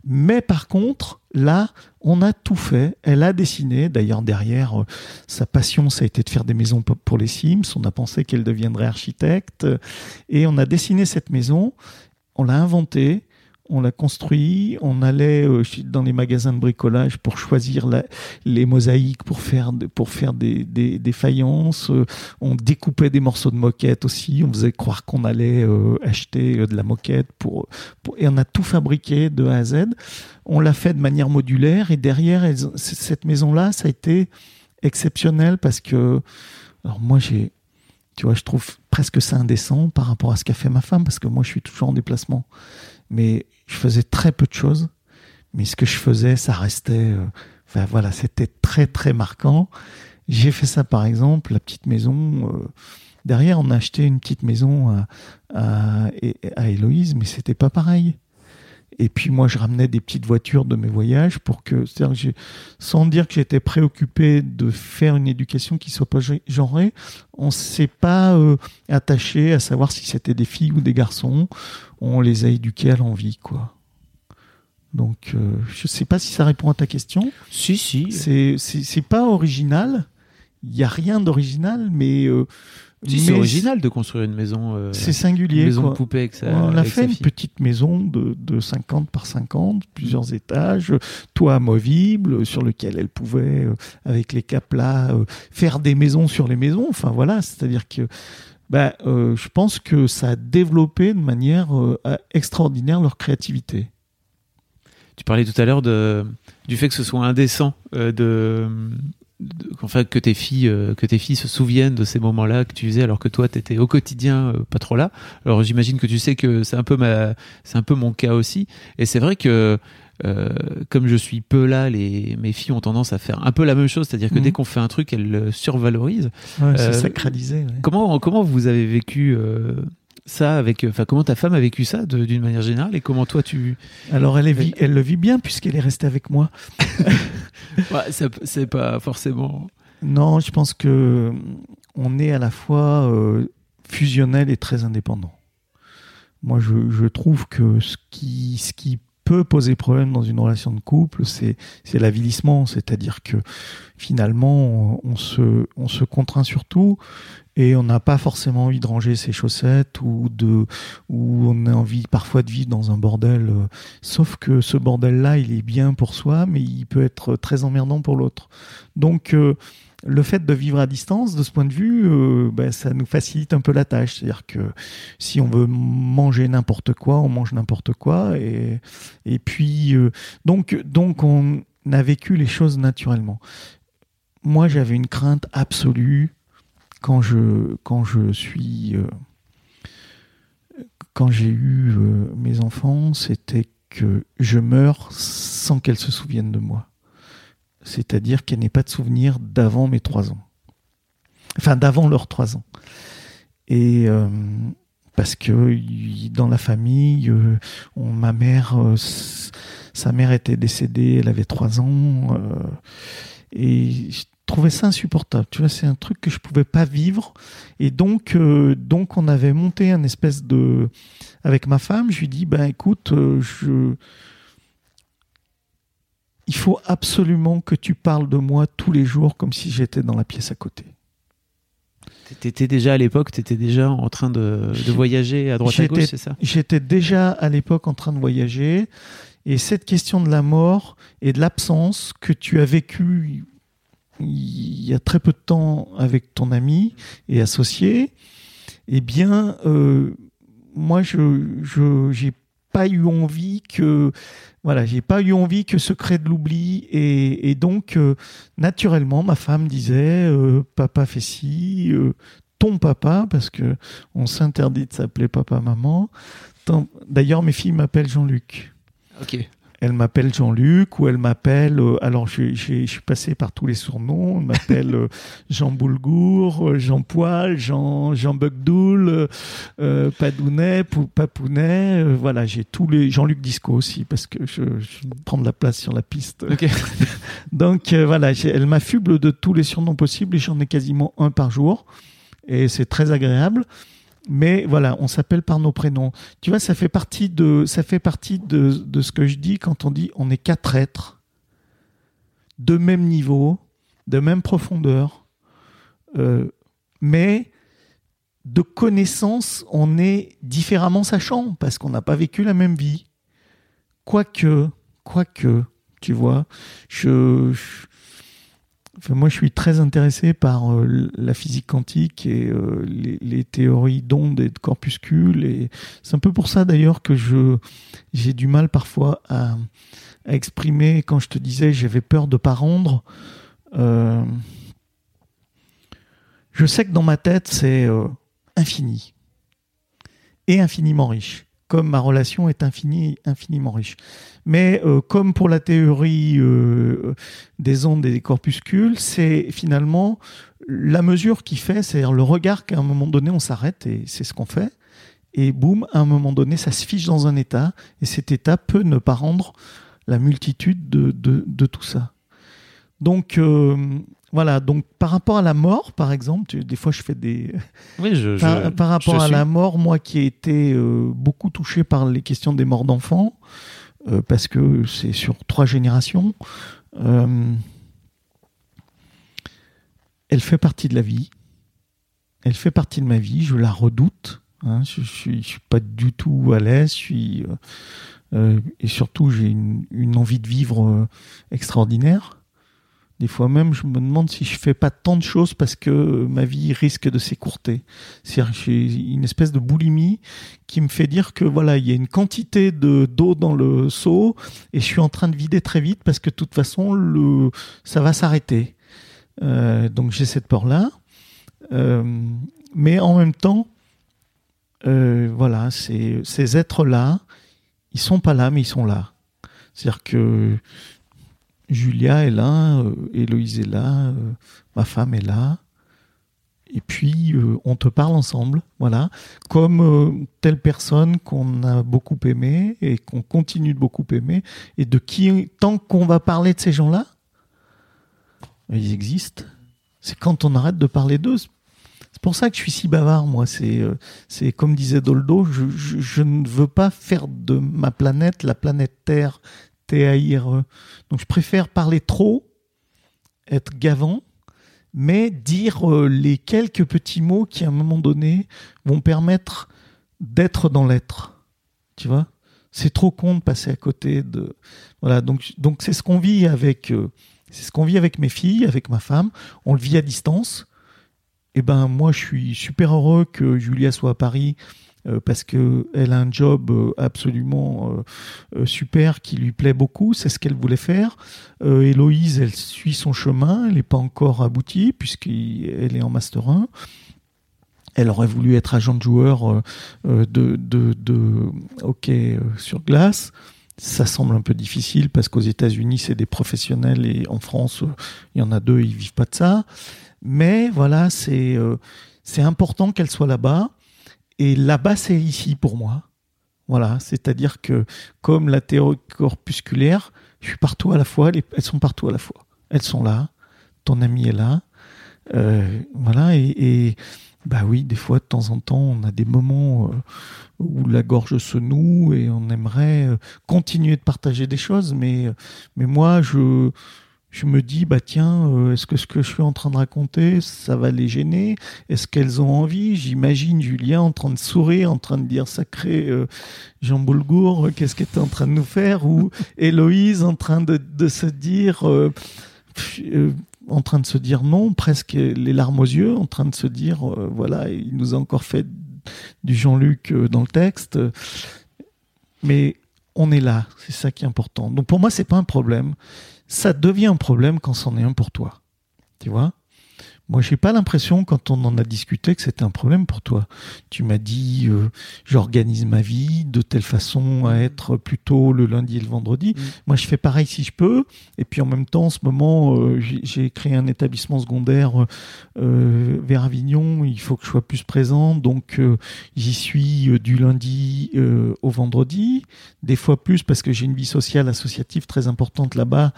Mais par contre, là, on a tout fait. Elle a dessiné. D'ailleurs, derrière, euh, sa passion, ça a été de faire des maisons pour les Sims. On a pensé qu'elle deviendrait architecte. Et on a dessiné cette maison. On l'a inventée on l'a construit, on allait euh, dans les magasins de bricolage pour choisir les mosaïques pour faire, pour faire des, faïences, euh, on découpait des morceaux de moquette aussi, on faisait croire qu'on allait euh, acheter de la moquette pour, et on a tout fabriqué de A à Z. On l'a fait de manière modulaire et derrière cette maison-là, ça a été exceptionnel parce que alors moi j'ai tu vois, je trouve presque ça indécent par rapport à ce qu'a fait ma femme parce que moi je suis toujours en déplacement mais je faisais très peu de choses. Mais ce que je faisais, ça restait. Euh, enfin voilà, c'était très très marquant. J'ai fait ça par exemple, la petite maison. Euh, derrière, on a acheté une petite maison à, à, à Héloïse, mais c'était pas pareil. Et puis moi, je ramenais des petites voitures de mes voyages pour que, sans dire que j'étais préoccupé de faire une éducation qui soit pas genrée, on s'est pas euh, attaché à savoir si c'était des filles ou des garçons on les a éduqués à l'envie, quoi. Donc, euh, je sais pas si ça répond à ta question. Si, si. C'est, c'est, pas original. Il n'y a rien d'original, mais. Euh, c'est original de construire une maison. Euh, c'est singulier. Une maison de poupée avec. On a fait une petite maison de, de 50 par 50, plusieurs étages, toit amovible, sur lequel elle pouvait, avec les caplas, faire des maisons sur les maisons. Enfin, voilà. C'est-à-dire que euh, je pense que ça a développé de manière euh, extraordinaire leur créativité. Tu parlais tout à l'heure du fait que ce soit indécent euh, de, que tes filles que tes filles se souviennent de ces moments-là que tu faisais alors que toi tu étais au quotidien pas trop là. Alors j'imagine que tu sais que c'est un peu ma c'est un peu mon cas aussi et c'est vrai que euh, comme je suis peu là, les, mes filles ont tendance à faire un peu la même chose, c'est-à-dire que dès mhm. qu'on fait un truc, elles le survalorisent. Ouais, c'est euh, sacralisé. Comment, comment vous avez vécu euh, ça avec, enfin, comment ta femme a vécu ça d'une manière générale et comment toi tu. Alors elle, est elle le vit bien puisqu'elle est restée avec moi. <laughs> ouais, c'est pas forcément. Non, je pense que on est à la fois fusionnel et très indépendant. Moi, je, je, trouve que ce qui, ce qui peut poser problème dans une relation de couple, c'est l'avilissement, c'est-à-dire que finalement on, se on se contraint sur tout et on n'a pas forcément envie de ranger ses chaussettes ou de ou on a envie parfois de vivre dans un bordel. Euh, sauf que ce bordel-là, il est bien pour soi, mais il peut être très emmerdant pour l'autre. Donc euh, le fait de vivre à distance, de ce point de vue, euh, ben, ça nous facilite un peu la tâche. C'est-à-dire que si on veut manger n'importe quoi, on mange n'importe quoi. Et, et puis, donc, donc, on a vécu les choses naturellement. Moi, j'avais une crainte absolue quand je, quand je suis. Euh, quand j'ai eu mes enfants, c'était que je meurs sans qu'elles se souviennent de moi c'est-à-dire qu'elle n'ait pas de souvenir d'avant mes trois ans. Enfin, d'avant leurs trois ans. Et euh, parce que dans la famille, euh, ma mère, euh, sa mère était décédée, elle avait trois ans, et trouvais ça insupportable. Tu vois, c'est un truc que je pouvais pas vivre. Et donc, donc on avait monté un espèce de, avec ma femme, je lui dis, ben écoute, je il faut absolument que tu parles de moi tous les jours comme si j'étais dans la pièce à côté. T'étais déjà à l'époque, tu étais déjà en train de, voyager à droite à gauche, c'est ça? J'étais déjà à l'époque en train de voyager. Et cette question de la mort et de l'absence que tu as vécu il y a très peu de temps avec ton ami et associé, eh bien, euh, moi, je, j'ai pas eu envie que voilà, j'ai pas eu envie que se crée de l'oubli et, donc euh, naturellement ma femme disait euh, papa fait ci, ton papa parce que on s'interdit de s'appeler papa maman. D'ailleurs mes filles m'appellent Jean-Luc. Ok elle m'appelle Jean-Luc ou elle m'appelle. Euh, alors, je, je, suis passé par tous les surnoms. Elle m'appelle <laughs> euh, Jean Boulgour, euh, Jean Poil, Jean Jean Bugdoul, euh, Padounet, Papounet. voilà, j'ai tous les Jean-Luc Disco aussi parce que je, je prends de la place sur la piste. <laughs> Donc voilà, elle m'affuble de tous les surnoms possibles et j'en ai quasiment un par jour et c'est très agréable mais voilà, on s'appelle par nos prénoms. Tu vois, ça fait partie de, ça fait partie de, ce que je dis quand on dit on est quatre êtres de même niveau, de même profondeur, euh, mais de connaissance, on est différemment sachant parce qu'on n'a pas vécu la même vie. Quoique, quoique, tu vois, je moi, je suis très intéressé par euh, la physique quantique et euh, les, théories d'ondes et de corpuscules. C'est un peu pour ça d'ailleurs que je j'ai du mal parfois à, exprimer. Quand je te disais, j'avais peur de pas rendre. Euh, je sais que dans ma tête, c'est infini et infiniment riche comme ma relation est infinie, infiniment riche. Mais euh, comme pour la théorie euh, des ondes et des corpuscules, c'est finalement la mesure qui fait, c'est-à-dire le regard qu'à un moment donné on s'arrête et c'est ce qu'on fait. Et boum, à un moment donné, ça se fiche dans un état et cet état peut ne pas rendre la multitude de, tout ça. Donc, euh, voilà, donc par rapport à la mort, par exemple, des fois je fais des. <laughs> Oui, je, par, rapport à la mort, moi qui ai été euh, beaucoup touché par les questions des morts d'enfants, euh, parce que c'est sur trois générations, euh, elle fait partie de la vie. Elle fait partie de ma vie, je la redoute. Hein, je, ne suis, suis pas du tout à l'aise, je suis. et surtout, j'ai une, envie de vivre extraordinaire. Des fois même, je me demande si je fais pas tant de choses parce que ma vie risque de s'écourter. C'est-à-dire j'ai une espèce de boulimie qui me fait dire que voilà, il y a une quantité de d'eau dans le seau et je suis en train de vider très vite parce que de toute façon, ça va s'arrêter. Euh, donc j'ai cette peur-là. Euh, mais en même temps, euh, voilà, ces, ces êtres-là, ils sont pas là, mais ils sont là. C'est-à-dire que Julia est là, euh, Héloïse est là, euh, ma femme est là. Et puis, euh, on te parle ensemble, voilà, comme telle personne qu'on a beaucoup aimé et qu'on continue de beaucoup aimer, et de qui, tant qu'on va parler de ces gens-là, ils existent. C'est quand on arrête de parler d'eux. C'est pour ça que je suis si bavard, moi. C'est, c'est comme disait Doldo, je, je, ne veux pas faire de ma planète la planète Terre T-A-I-R-E. Donc je préfère parler trop, être gavant, mais dire euh, les quelques petits mots qui à un moment donné vont permettre d'être dans l'être. Tu vois? C'est trop con de passer à côté de voilà donc donc c'est ce qu'on vit avec euh, c'est ce qu'on vit avec mes filles, avec ma femme, on le vit à distance. Et eh ben moi je suis super heureux que Julia soit à Paris parce que elle a un job euh, absolument euh, super qui lui plaît beaucoup, c'est ce qu'elle voulait faire. Héloïse, elle suit son chemin, elle n'est pas encore aboutie puisqu'elle est en master 1 elle aurait voulu être agent de joueur de, hockey sur glace. Ça semble un peu difficile parce qu'aux États-Unis, c'est des professionnels et en France, il y en a deux, ils vivent pas de ça. Mais voilà, c'est important qu'elle soit là-bas. Et là-bas, c'est ici pour moi. Voilà, c'est-à-dire que comme la théorie corpusculaire, je suis partout à la fois, elles sont partout à la fois. Elles sont là, ton ami est là. Euh, voilà, et, bah oui, des fois, de temps en temps, on a des moments euh, où la gorge se noue et on aimerait euh, continuer de partager des choses, mais, mais moi, je je me dis, bah tiens, euh, est-ce que ce que je suis en train de raconter, ça va les gêner? Est-ce qu'elles ont envie? J'imagine Julien en train de sourire, en train de dire sacré euh, Jean Boulgour, qu'est-ce que tu es en train de nous faire? Ou <laughs> Héloïse en train de, se dire, euh, en train de se dire non, presque les larmes aux yeux, en train de se dire, voilà, il nous a encore fait du Jean-Luc dans le texte. Mais on est là, c'est ça qui est important. Donc pour moi, c'est pas un problème. Ça devient un problème quand c'en est un pour toi. Tu vois? Moi, j'ai pas l'impression, quand on en a discuté, que c'était un problème pour toi. Tu m'as dit, euh, j'organise ma vie de telle façon à mm. être plutôt le lundi et le vendredi. Mm. Moi, je fais pareil si je peux. Et puis, en même temps, en ce moment, euh, j'ai créé un établissement secondaire euh, vers Avignon. Il faut que je sois plus présent. Donc, j'y suis du lundi au vendredi. Des fois plus parce que j'ai une vie sociale associative très importante là-bas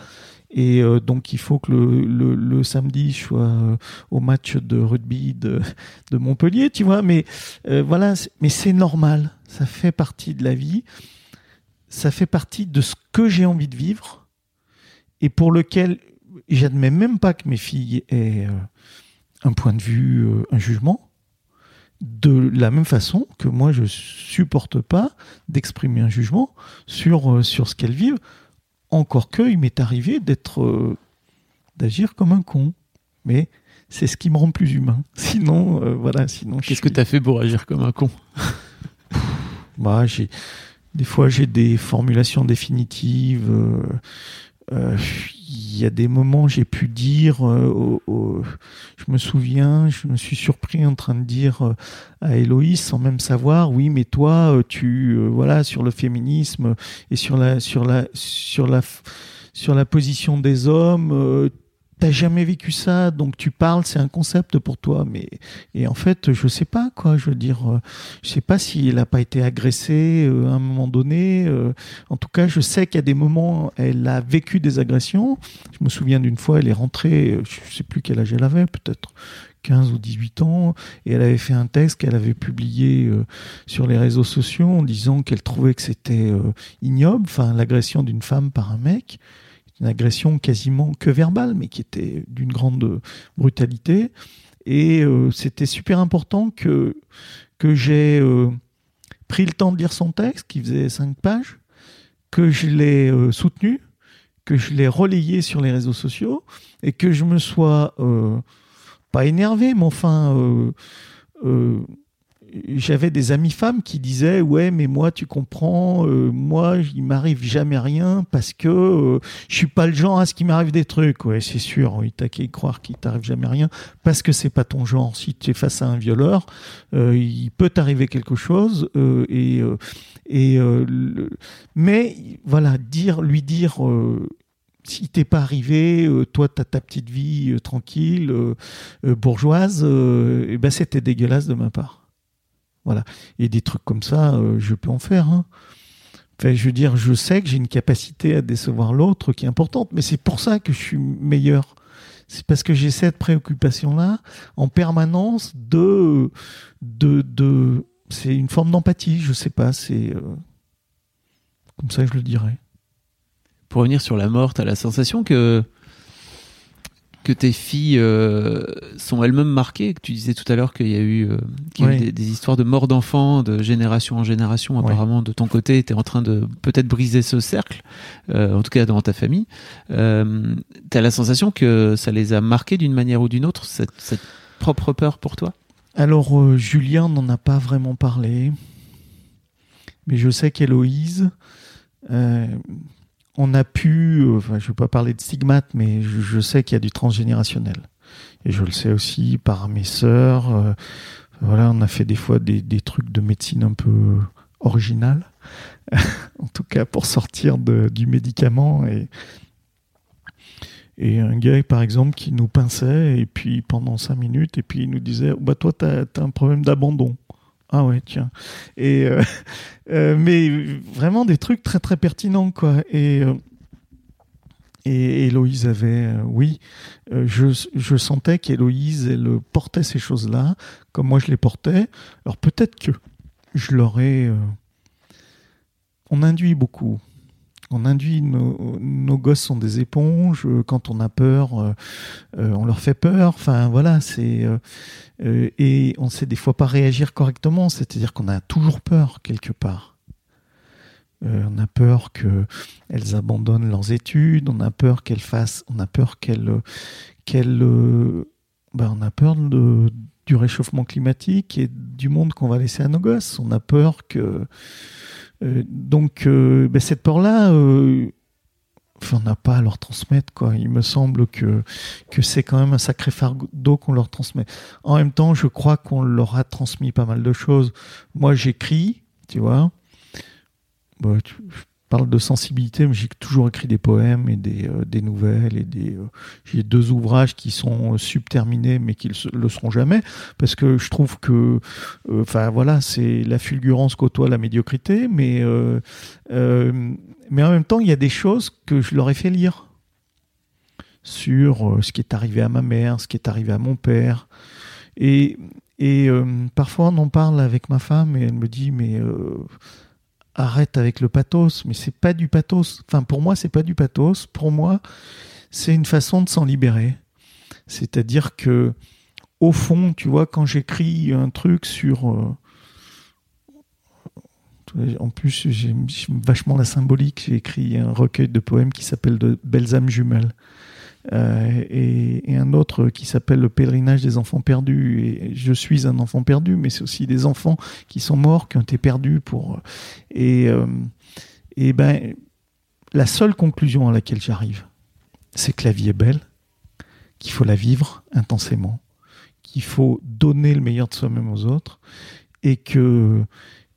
et euh, donc, il faut que le, le, samedi, je sois euh, au match de rugby de, de Montpellier, tu vois. Mais euh, voilà, mais c'est normal. Ça fait partie de la vie. Ça fait partie de ce que j'ai envie de vivre et pour lequel j'admets même pas que mes filles aient un point de vue, un jugement. De la même façon que moi, je supporte pas d'exprimer un jugement sur, sur ce qu'elles vivent encore que, il m'est arrivé d'être, euh, d'agir comme un con. Mais c'est ce qui me rend plus humain. <laughs> Sinon, euh, voilà, sinon. Qu'est-ce que tu as fait pour agir comme un con? Bah, j'ai des fois j'ai des formulations définitives. Euh, y a des moments j'ai pu dire, euh, je me souviens, je me suis surpris en train de dire euh, à Héloïse sans même savoir, oui, mais toi, euh, tu, voilà, sur le féminisme et sur la, sur la, sur la, sur la position des hommes, t'as jamais vécu ça, donc tu parles, c'est un concept pour toi, mais et en fait, je sais pas quoi, je veux dire, euh, je sais pas s'il a pas été agressé euh, à un moment donné. Euh, en tout cas, je sais qu'il y a des moments, elle a vécu des agressions. Je me souviens d'une fois, elle est rentrée, je sais plus quel âge elle avait, peut-être 15 ou 18 ans, et elle avait fait un texte qu'elle avait publié sur les réseaux sociaux en disant qu'elle trouvait que c'était ignoble, enfin l'agression d'une femme par un mec une agression quasiment que verbale, mais qui était d'une grande brutalité. Et euh, c'était super important que, que j'ai euh, pris le temps de lire son texte, qui faisait cinq pages, que je l'ai euh, soutenu, que je l'ai relayé sur les réseaux sociaux, et que je me sois pas énervé, mais enfin j'avais des amis femmes qui disaient ouais mais moi tu comprends euh, moi il m'arrive jamais rien parce que euh, je suis pas le genre à ce qui m'arrive des trucs ouais c'est sûr oui t'as qu'à croire qu'il t'arrive jamais rien parce que c'est pas ton genre si tu es face à un violeur euh, il peut t'arriver quelque chose et et mais voilà dire lui dire si t'es pas arrivé, toi t'as ta petite vie tranquille, bourgeoise, et ben c'était dégueulasse de ma part. Voilà. Et des trucs comme ça, euh, je peux en faire. Hein. Enfin, je veux dire, je sais que j'ai une capacité à décevoir l'autre qui est importante, mais c'est pour ça que je suis meilleur. C'est parce que j'ai cette préoccupation-là en permanence de, de, de, c'est une forme d'empathie. Je sais pas, c'est euh, comme ça que je le dirais. Pour revenir sur la mort, tu as la sensation que que tes filles euh, sont elles-mêmes marquées. Que tu disais tout à l'heure qu'il y a eu, euh, des, histoires de mort d'enfants de génération en génération. Apparemment, de ton côté, tu es en train de peut-être briser ce cercle, euh, en tout cas dans ta famille. tu as la sensation que ça les a marqués d'une manière ou d'une autre, cette, cette, propre peur pour toi? Alors, Julien n'en a pas vraiment parlé. Mais je sais qu'Héloïse, on a pu, euh, enfin, je ne veux pas parler de stigmate, mais je, sais qu'il y a du transgénérationnel. Et je le sais aussi par mes sœurs. Euh, voilà, on a fait des fois des, trucs de médecine un peu original, <laughs> en tout cas pour sortir du médicament. Et, et un gars, par exemple, qui nous pinçait, et puis pendant cinq minutes, et puis il nous disait bah, Toi, tu as, un problème d'abandon. Ah ouais, tiens. Et euh, <laughs> euh, mais vraiment des trucs très très pertinents quoi. Et euh, Héloïse avait, oui, je, je sentais qu'Héloïse elle portait ces choses-là comme moi je les portais. Alors peut-être que je l'aurais. on induit beaucoup on induit nos, gosses sont des éponges. Euh, quand on a peur, euh, euh, on leur fait peur. Enfin voilà, c'est et on sait des fois pas réagir correctement. C'est-à-dire qu'on a toujours peur quelque part. on a peur que elles abandonnent leurs études. On a peur qu'elles fassent. On a peur qu'elles qu'elles. Ben, on a peur du réchauffement climatique et du monde qu'on va laisser à nos gosses. On a peur que donc, euh, ben, cette peur-là, euh, on n'a pas à leur transmettre. Quoi. Il me semble que, c'est quand même un sacré fardeau qu'on leur transmet. En même temps, je crois qu'on leur a transmis pas mal de choses. Moi, j'écris, tu vois. Je parle de sensibilité, mais j'ai toujours écrit des poèmes et des, euh, des nouvelles. et des. euh, j'ai deux ouvrages qui sont euh, subterminés, mais qui le, le seront jamais, parce que je trouve que, enfin voilà, c'est la fulgurance côtoie la médiocrité, mais mais en même temps, il y a des choses que je leur ai fait lire sur ce qui est arrivé à ma mère, ce qui est arrivé à mon père. Et, et parfois, on en parle avec ma femme et elle me dit, mais arrête avec le pathos. Mais c'est pas du pathos. Enfin, pour moi, c'est pas du pathos. Pour moi, c'est une façon de s'en libérer. C'est-à-dire que, au fond, tu vois, quand j'écris un truc sur. euh, en plus, j'aime vachement la symbolique. J'ai écrit un recueil de poèmes qui s'appelle De belles âmes jumelles. Euh, et, un autre qui s'appelle Le pèlerinage des enfants perdus. Et je suis un enfant perdu, mais c'est aussi des enfants qui sont morts, qui ont été perdus pour. Et, euh, et ben, la seule conclusion à laquelle j'arrive, c'est que la vie est belle, qu'il faut la vivre intensément, qu'il faut donner le meilleur de soi-même aux autres, et que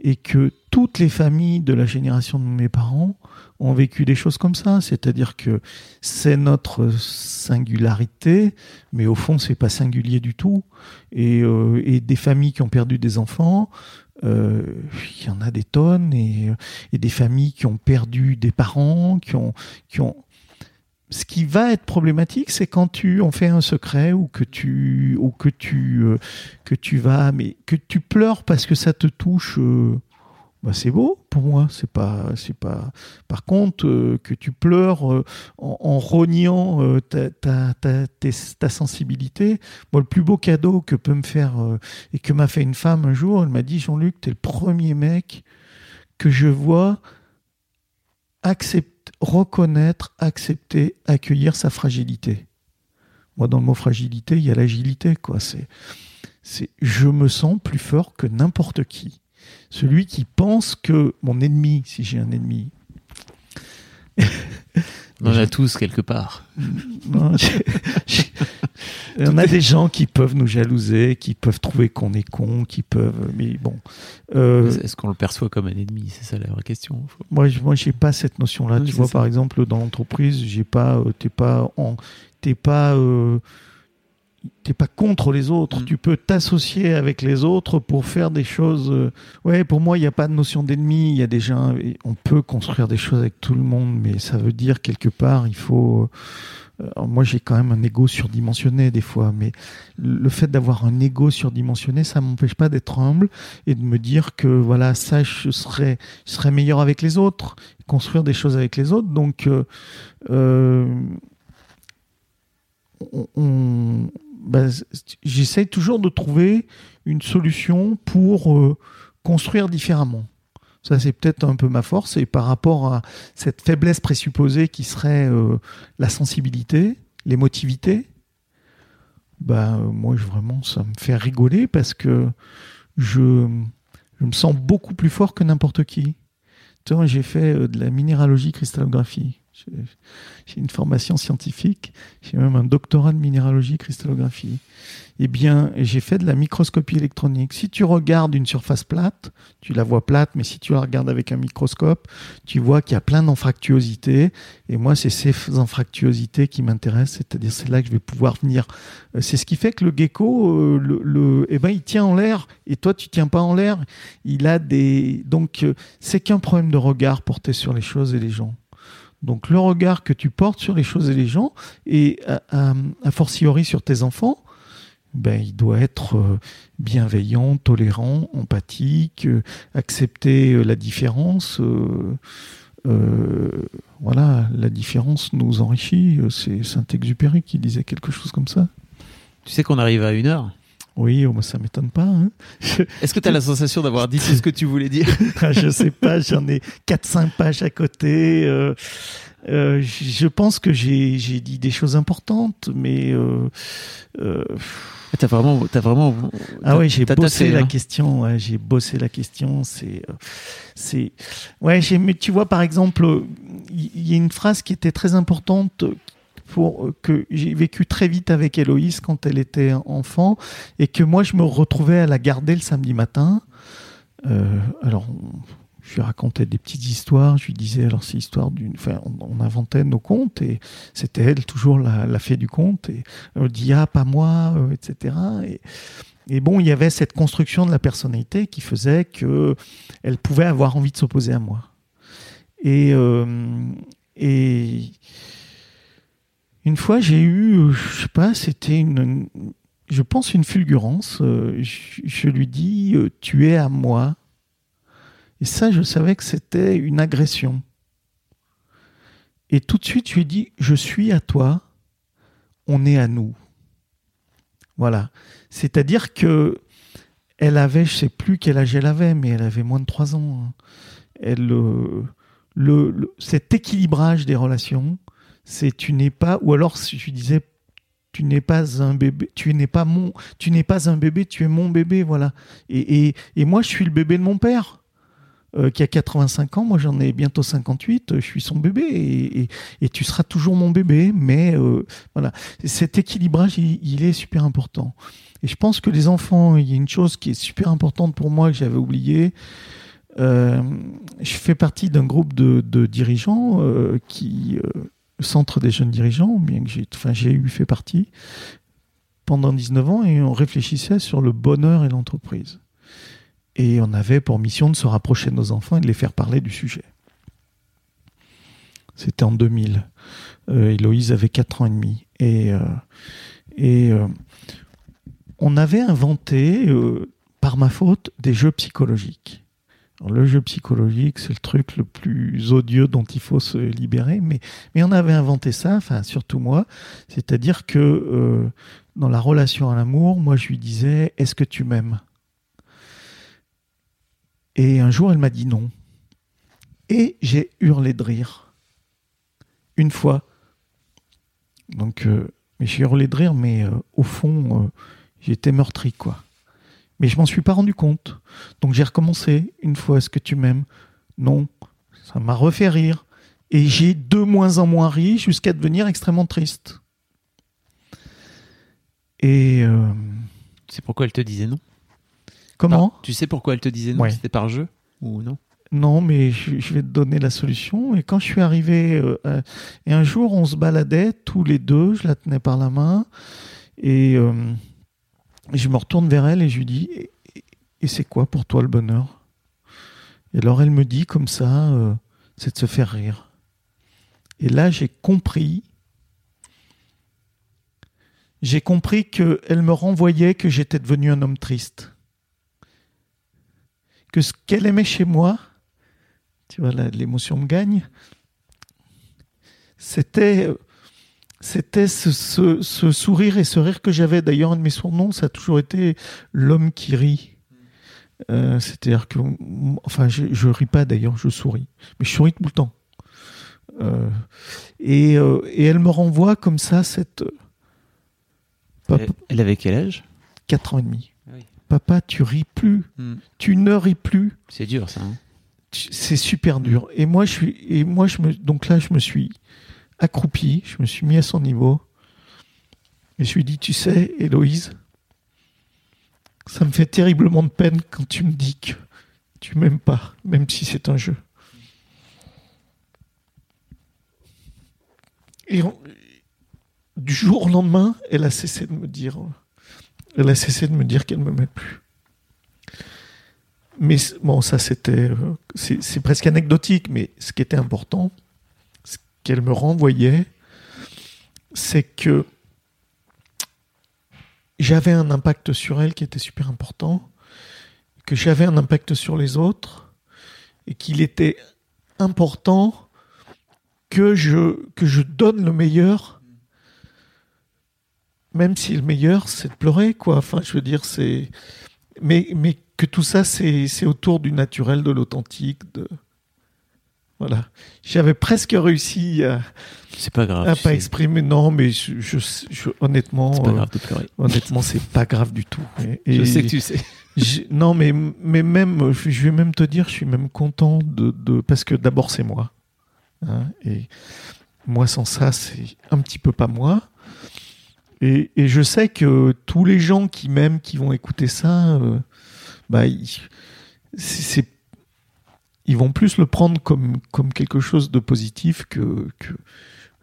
et que toutes les familles de la génération de mes parents ont vécu des choses comme ça, c'est-à-dire que c'est notre singularité, mais au fond c'est pas singulier du tout. Et, euh, des familles qui ont perdu des enfants, euh, il y en a des tonnes, et, et des familles qui ont perdu des parents, qui ont, qui ont. Ce qui va être problématique, c'est quand tu en fais un secret ou que tu ou que tu euh, que tu vas, mais que tu pleures parce que ça te touche. euh, bah c'est beau pour moi. C'est pas, c'est pas. Par contre, euh, que tu pleures en, en rognant ta, ta, ta, ta sensibilité. Moi, le plus beau cadeau que peut me faire et que m'a fait une femme un jour, elle m'a dit Jean-Luc, t'es le premier mec que je vois reconnaître, accepter, accueillir sa fragilité. Moi, dans le mot fragilité, il y a l'agilité, quoi. C'est, c'est, je me sens plus fort que n'importe qui. Celui qui pense que mon ennemi, si j'ai un ennemi, <laughs> On en a tous quelque part. <laughs> Non, On a des gens qui peuvent nous jalouser, qui peuvent trouver qu'on est con, qui peuvent. Mais bon, Euh, Est-ce qu'on le perçoit comme un ennemi? C'est ça la vraie question. Faut- moi, je, moi, j'ai pas cette notion-là. Oui, tu vois, ça. par exemple, dans l'entreprise, j'ai pas, euh, t'es pas, en, t'es pas, euh, t'es pas contre les autres. Mm. Tu peux t'associer avec les autres pour faire des choses. euh, Ouais, pour moi, il n'y a pas de notion d'ennemi. Il y a déjà, un- on peut construire des choses avec tout le monde, mais ça veut dire quelque part, il faut. euh, alors moi, j'ai quand même un ego surdimensionné des fois, mais le fait d'avoir un ego surdimensionné, ça m'empêche pas d'être humble et de me dire que voilà, ça, je serais, je serais meilleur avec les autres, construire des choses avec les autres. Donc, euh, euh, on, on- bah, j'essaie toujours de trouver une solution pour euh, construire différemment. Ça, c'est peut-être un peu ma force. Et par rapport à cette faiblesse présupposée qui serait euh, la sensibilité, l'émotivité, bah, moi, vraiment, ça me fait rigoler parce que je, me sens beaucoup plus fort que n'importe qui. J'ai fait euh, de la minéralogie cristallographie. J'ai une formation scientifique. J'ai même un doctorat de minéralogie cristallographie. Eh bien, j'ai fait de la microscopie électronique. Si tu regardes une surface plate, tu la vois plate, mais si tu la regardes avec un microscope, tu vois qu'il y a plein d'anfractuosités. Et moi, c'est ces anfractuosités qui m'intéressent, c'est-à-dire c'est là que je vais pouvoir venir. Euh, C'est ce qui fait que le gecko, euh, eh ben, il tient en l'air, et toi, tu tiens pas en l'air. Il a des, donc, euh, c'est qu'un problème de regard porté sur les choses et les gens. Donc, le regard que tu portes sur les choses et les gens, et à, à- a fortiori sur tes enfants, ben, il doit être euh, bienveillant, tolérant, empathique, euh, accepter euh, la différence. euh, euh, voilà, la différence nous enrichit. Euh, C'est Saint-Exupéry qui disait quelque chose comme ça. Tu sais qu'on arrive à une heure? Oui, oh, moi, ça m'étonne pas. hein. <laughs> Est-ce que tu as la sensation d'avoir dit tout ce que tu voulais dire? <laughs> Je sais pas, j'en ai 4-5 pages à côté. euh, euh, je pense que j'ai dit des choses importantes, mais euh, euh, T'as vraiment, as vraiment. Ah ouais, j'ai bossé la hein. question. J'ai bossé la question. C'est, c'est, ouais. J'ai, mais tu vois, par exemple, il il y, a une phrase qui était très importante euh, que j'ai vécu très vite avec Héloïse quand elle était enfant et que moi je me retrouvais à la garder le samedi matin. Euh, alors, je lui racontais des petites histoires. Je lui disais alors c'est l'histoire d'une. Enfin, on, inventait nos contes et c'était elle toujours la, la fée du conte et elle dit ah pas moi, euh, etc. Et, bon, il y avait cette construction de la personnalité qui faisait que elle pouvait avoir envie de s'opposer à moi. Et, euh, et une fois, j'ai eu, euh, je sais pas, c'était une, je pense une fulgurance. euh, Je, lui dis, euh, tu es à moi. Et ça, je savais que c'était une agression. Et tout de suite, je lui ai dit, je suis à toi, on est à nous. Voilà. C'est-à-dire que elle avait, je sais plus quel âge elle avait, mais elle avait moins de 3 ans. hein. Elle, le, le- cet équilibrage des relations, c'est tu n'es pas, ou alors si je lui disais, tu n'es pas un bébé, tu n'es pas mon, tu n'es pas un bébé, tu es mon bébé, voilà. Et, et, et moi, je suis le bébé de mon père. euh, qui a 85 ans, moi j'en ai bientôt 58, euh, je suis son bébé et, et- tu seras toujours mon bébé, mais euh, voilà, cet équilibrage il, est super important. Et je pense que les enfants, il y a une chose qui est super importante pour moi que j'avais oublié. Euh, je fais partie d'un groupe de, de dirigeants qui, centre des jeunes dirigeants, bien que j'ai, enfin eu fait partie pendant 19 ans et on réfléchissait sur le bonheur et l'entreprise. Et on avait pour mission de se rapprocher de nos enfants et de les faire parler du sujet. C'était en 2000. Euh, Héloïse avait 4 ans et demi. Et, euh, euh, on avait inventé, par ma faute, des jeux psychologiques. Le jeu psychologique, c'est le truc le plus odieux dont il faut se libérer, mais, on avait inventé ça, surtout moi, c'est-à-dire que euh, dans la relation à l'amour, moi je lui disais, est-ce que tu m'aimes? Et un jour, elle m'a dit non. Et j'ai hurlé de rire. Une fois. Donc, euh, j'ai hurlé de rire, mais euh, au fond, j'étais meurtri, quoi. Mais je m'en suis pas rendu compte. Donc j'ai recommencé une fois. Est-ce que tu m'aimes Non. Ça m'a refait rire. Et j'ai de moins en moins ri jusqu'à devenir extrêmement triste. Et euh, Tu sais pourquoi elle te disait non? Comment? Tu sais pourquoi elle te disait non? Ouais. C'était par jeu ou non? Non, mais je, je vais te donner la solution. Et quand je suis arrivé, euh, euh, et un jour, on se baladait tous les deux, je la tenais par la main, et euh, je me retourne vers elle et je lui dis Et, c'est quoi pour toi le bonheur? Et alors elle me dit comme ça euh, C'est de se faire rire. Et là, j'ai compris. J'ai compris qu'elle me renvoyait que j'étais devenu un homme triste. Que ce qu'elle aimait chez moi, tu vois, l'émotion me gagne. C'était, euh, c'était ce, ce- ce sourire et ce rire que j'avais. D'ailleurs, un de mes surnoms, ça a toujours été l'homme qui rit. Euh, C'est-à-dire que, enfin, je, je ris pas d'ailleurs, je souris, mais je souris tout le temps. Euh, et, euh, et elle me renvoie comme ça cette Papa, elle, avait quel âge? 4 ans et demi. Ah oui. Papa, tu ris plus, Hmm. tu ne ris plus. C'est dur ça. hein. c'est super dur. Et moi, je suis, et moi, je me, donc là, je me suis accroupi, je me suis mis à son niveau. Et je lui ai dit, tu sais, Héloïse, ça me fait terriblement de peine quand tu me dis que tu m'aimes pas, même si c'est un jeu. Et du jour au lendemain, elle a cessé de me dire, elle a cessé de me dire qu'elle m'aimait plus. Mais bon, ça c'était, euh, c'est presque anecdotique, mais ce qui était important, qu'elle me renvoyait, c'est que j'avais un impact sur elle qui était super important, que j'avais un impact sur les autres, et qu'il était important que je, donne le meilleur, même si le meilleur c'est de pleurer, quoi. Enfin, je veux dire, c'est. Mais, mais que tout ça, c'est c'est autour du naturel, de l'authentique. De... Voilà. J'avais presque réussi à, C'est pas grave. à tu pas sais. exprimer. Non, mais je, je- je- honnêtement, C'est pas euh, grave de pleurer. honnêtement, c'est pas grave du tout. Et- Je sais que tu sais. non, mais mais même, je vais même te dire, je suis même content de, de parce que d'abord c'est moi, hein, et moi sans ça, c'est un petit peu pas moi. Et, et je sais que tous les gens qui m'aiment, qui vont écouter ça, euh, bah, c'est- ils vont plus le prendre comme, comme quelque chose de positif que, que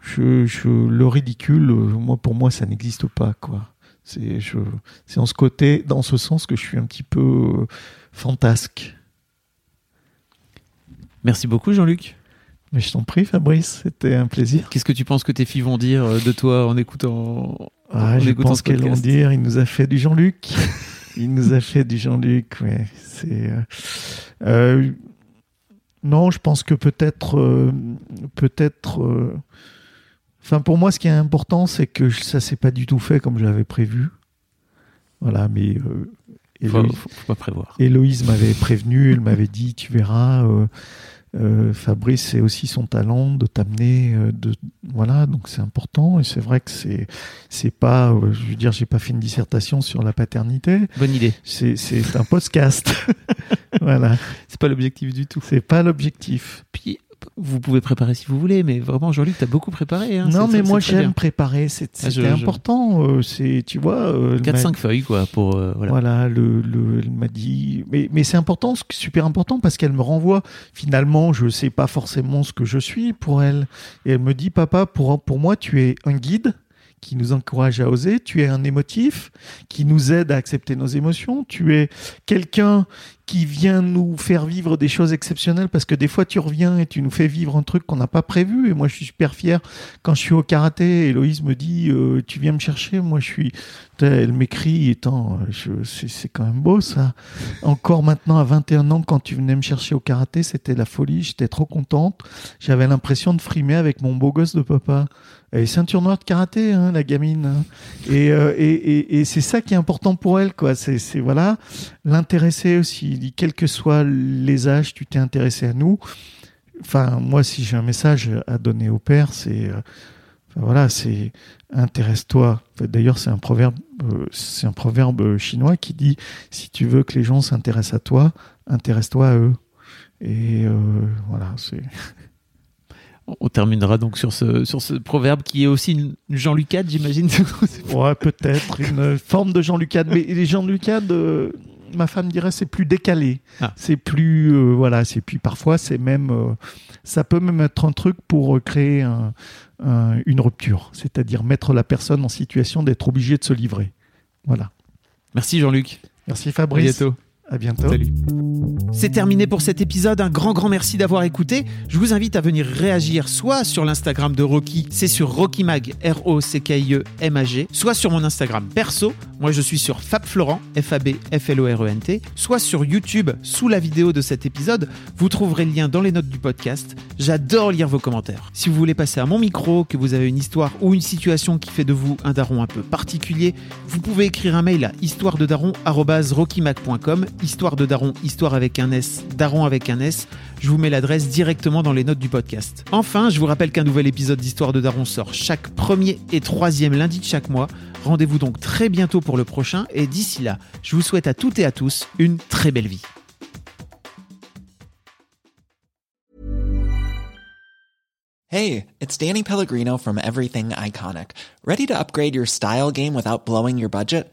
je, je- le ridicule. Moi, pour moi, ça n'existe pas, quoi. C'est, je, c'est en ce côté, dans ce sens que je suis un petit peu euh, fantasque. Merci beaucoup, Jean-Luc. Mais je t'en prie, Fabrice, c'était un plaisir. Qu'est-ce que tu penses que tes filles vont dire euh, de toi en écoutant Ah, en je écoutant pense ce qu'elles vont dire, il nous a fait du Jean-Luc. il nous a fait du Jean-Luc, ouais. C'est. euh, euh, non, je pense que peut-être, euh, peut-être. euh, Enfin, pour moi, ce qui est important, c'est que ça s'est pas du tout fait comme je l'avais prévu. Voilà, mais euh, Héloïse, faut- faut pas prévoir. Héloïse m'avait prévenu, elle m'avait dit, tu verras. Euh, Fabrice, c'est aussi son talent de t'amener, euh, de voilà, donc c'est important et c'est vrai que c'est c'est pas, euh, je veux dire, j'ai pas fait une dissertation sur la paternité, Bonne idée. c'est c'est un podcast, <laughs> voilà, C'est pas l'objectif du tout. c'est pas l'objectif. Puis vous pouvez préparer si vous voulez, mais vraiment, Jean-Luc, t'as beaucoup préparé. Hein. non, mais moi j'aime préparer, c'est- Ah, c'était je- je- important, euh, c'est tu vois, euh, elle m'a- 4-5 feuilles, quoi, pour. euh, voilà. Voilà, le, le- elle m'a dit. Mais, mais c'est important, super important parce qu'elle me renvoie. Finalement, je sais pas forcément ce que je suis pour elle. Et elle me dit, papa, pour, pour moi, tu es un guide qui nous encourage à oser. Tu es un émotif qui nous aide à accepter nos émotions. Tu es quelqu'un qui vient nous faire vivre des choses exceptionnelles parce que des fois tu reviens et tu nous fais vivre un truc qu'on n'a pas prévu. Et moi je suis super fier. Quand je suis au karaté Héloïse me dit euh, tu viens me chercher. Moi je suis elle m'écrit étant c'est c'est quand même beau ça. Encore maintenant à 21 ans quand tu venais me chercher au karaté c'était la folie. J'étais trop contente. J'avais l'impression de frimer avec mon beau gosse de papa elle est ceinture noire de karaté hein, la gamine hein. et, euh, et, et, et c'est ça qui est important pour elle quoi. C'est voilà. L'intéresser aussi. Il quels que soient les âges tu t'es intéressé à nous. Enfin moi si j'ai un message à donner au père c'est euh, voilà c'est intéresse-toi. D'ailleurs c'est un proverbe euh, c'est un proverbe chinois qui dit si tu veux que les gens s'intéressent à toi intéresse-toi à eux. Et voilà c'est <laughs> On terminera donc sur ce, sur ce proverbe qui est aussi une Jean-Lucade, j'imagine. <laughs> ouais peut-être une forme de Jean Lucade mais les Jean Lucade euh, ma femme dirait c'est plus décalé Ah. c'est plus euh, voilà c'est puis parfois c'est même euh, ça peut même être un truc pour euh, créer un- un- une rupture c'est-à-dire mettre la personne en situation d'être obligé de se livrer voilà Merci Jean-Luc. merci À Fabrice bientôt. À bientôt Salut. C'est terminé pour cet épisode. Un grand, grand merci d'avoir écouté. Je vous invite à venir réagir soit sur l'Instagram de Rocky, c'est sur RockyMag, R-O-C-K-I-E-M-A-G, soit sur mon Instagram perso. Moi, je suis sur FabFlorent, F-A-B-F-L-O-R-E-N-T, soit sur YouTube, sous la vidéo de cet épisode. Vous trouverez le lien dans les notes du podcast. J'adore lire vos commentaires. Si vous voulez passer à mon micro, que vous avez une histoire ou une situation qui fait de vous un daron un peu particulier, vous pouvez écrire un mail à histoirededaron.com, histoire de daron, histoire avec un S, daron avec un S. Je vous mets l'adresse directement dans les notes du podcast. Enfin, je vous rappelle qu'un nouvel épisode d'Histoire de Daron sort chaque premier et troisième lundi de chaque mois. Rendez-vous donc très bientôt pour le prochain et d'ici là, je vous souhaite à toutes et à tous une très belle vie. Hey, it's Danny Pellegrino from Everything Iconic. Ready to upgrade your style game without blowing your budget?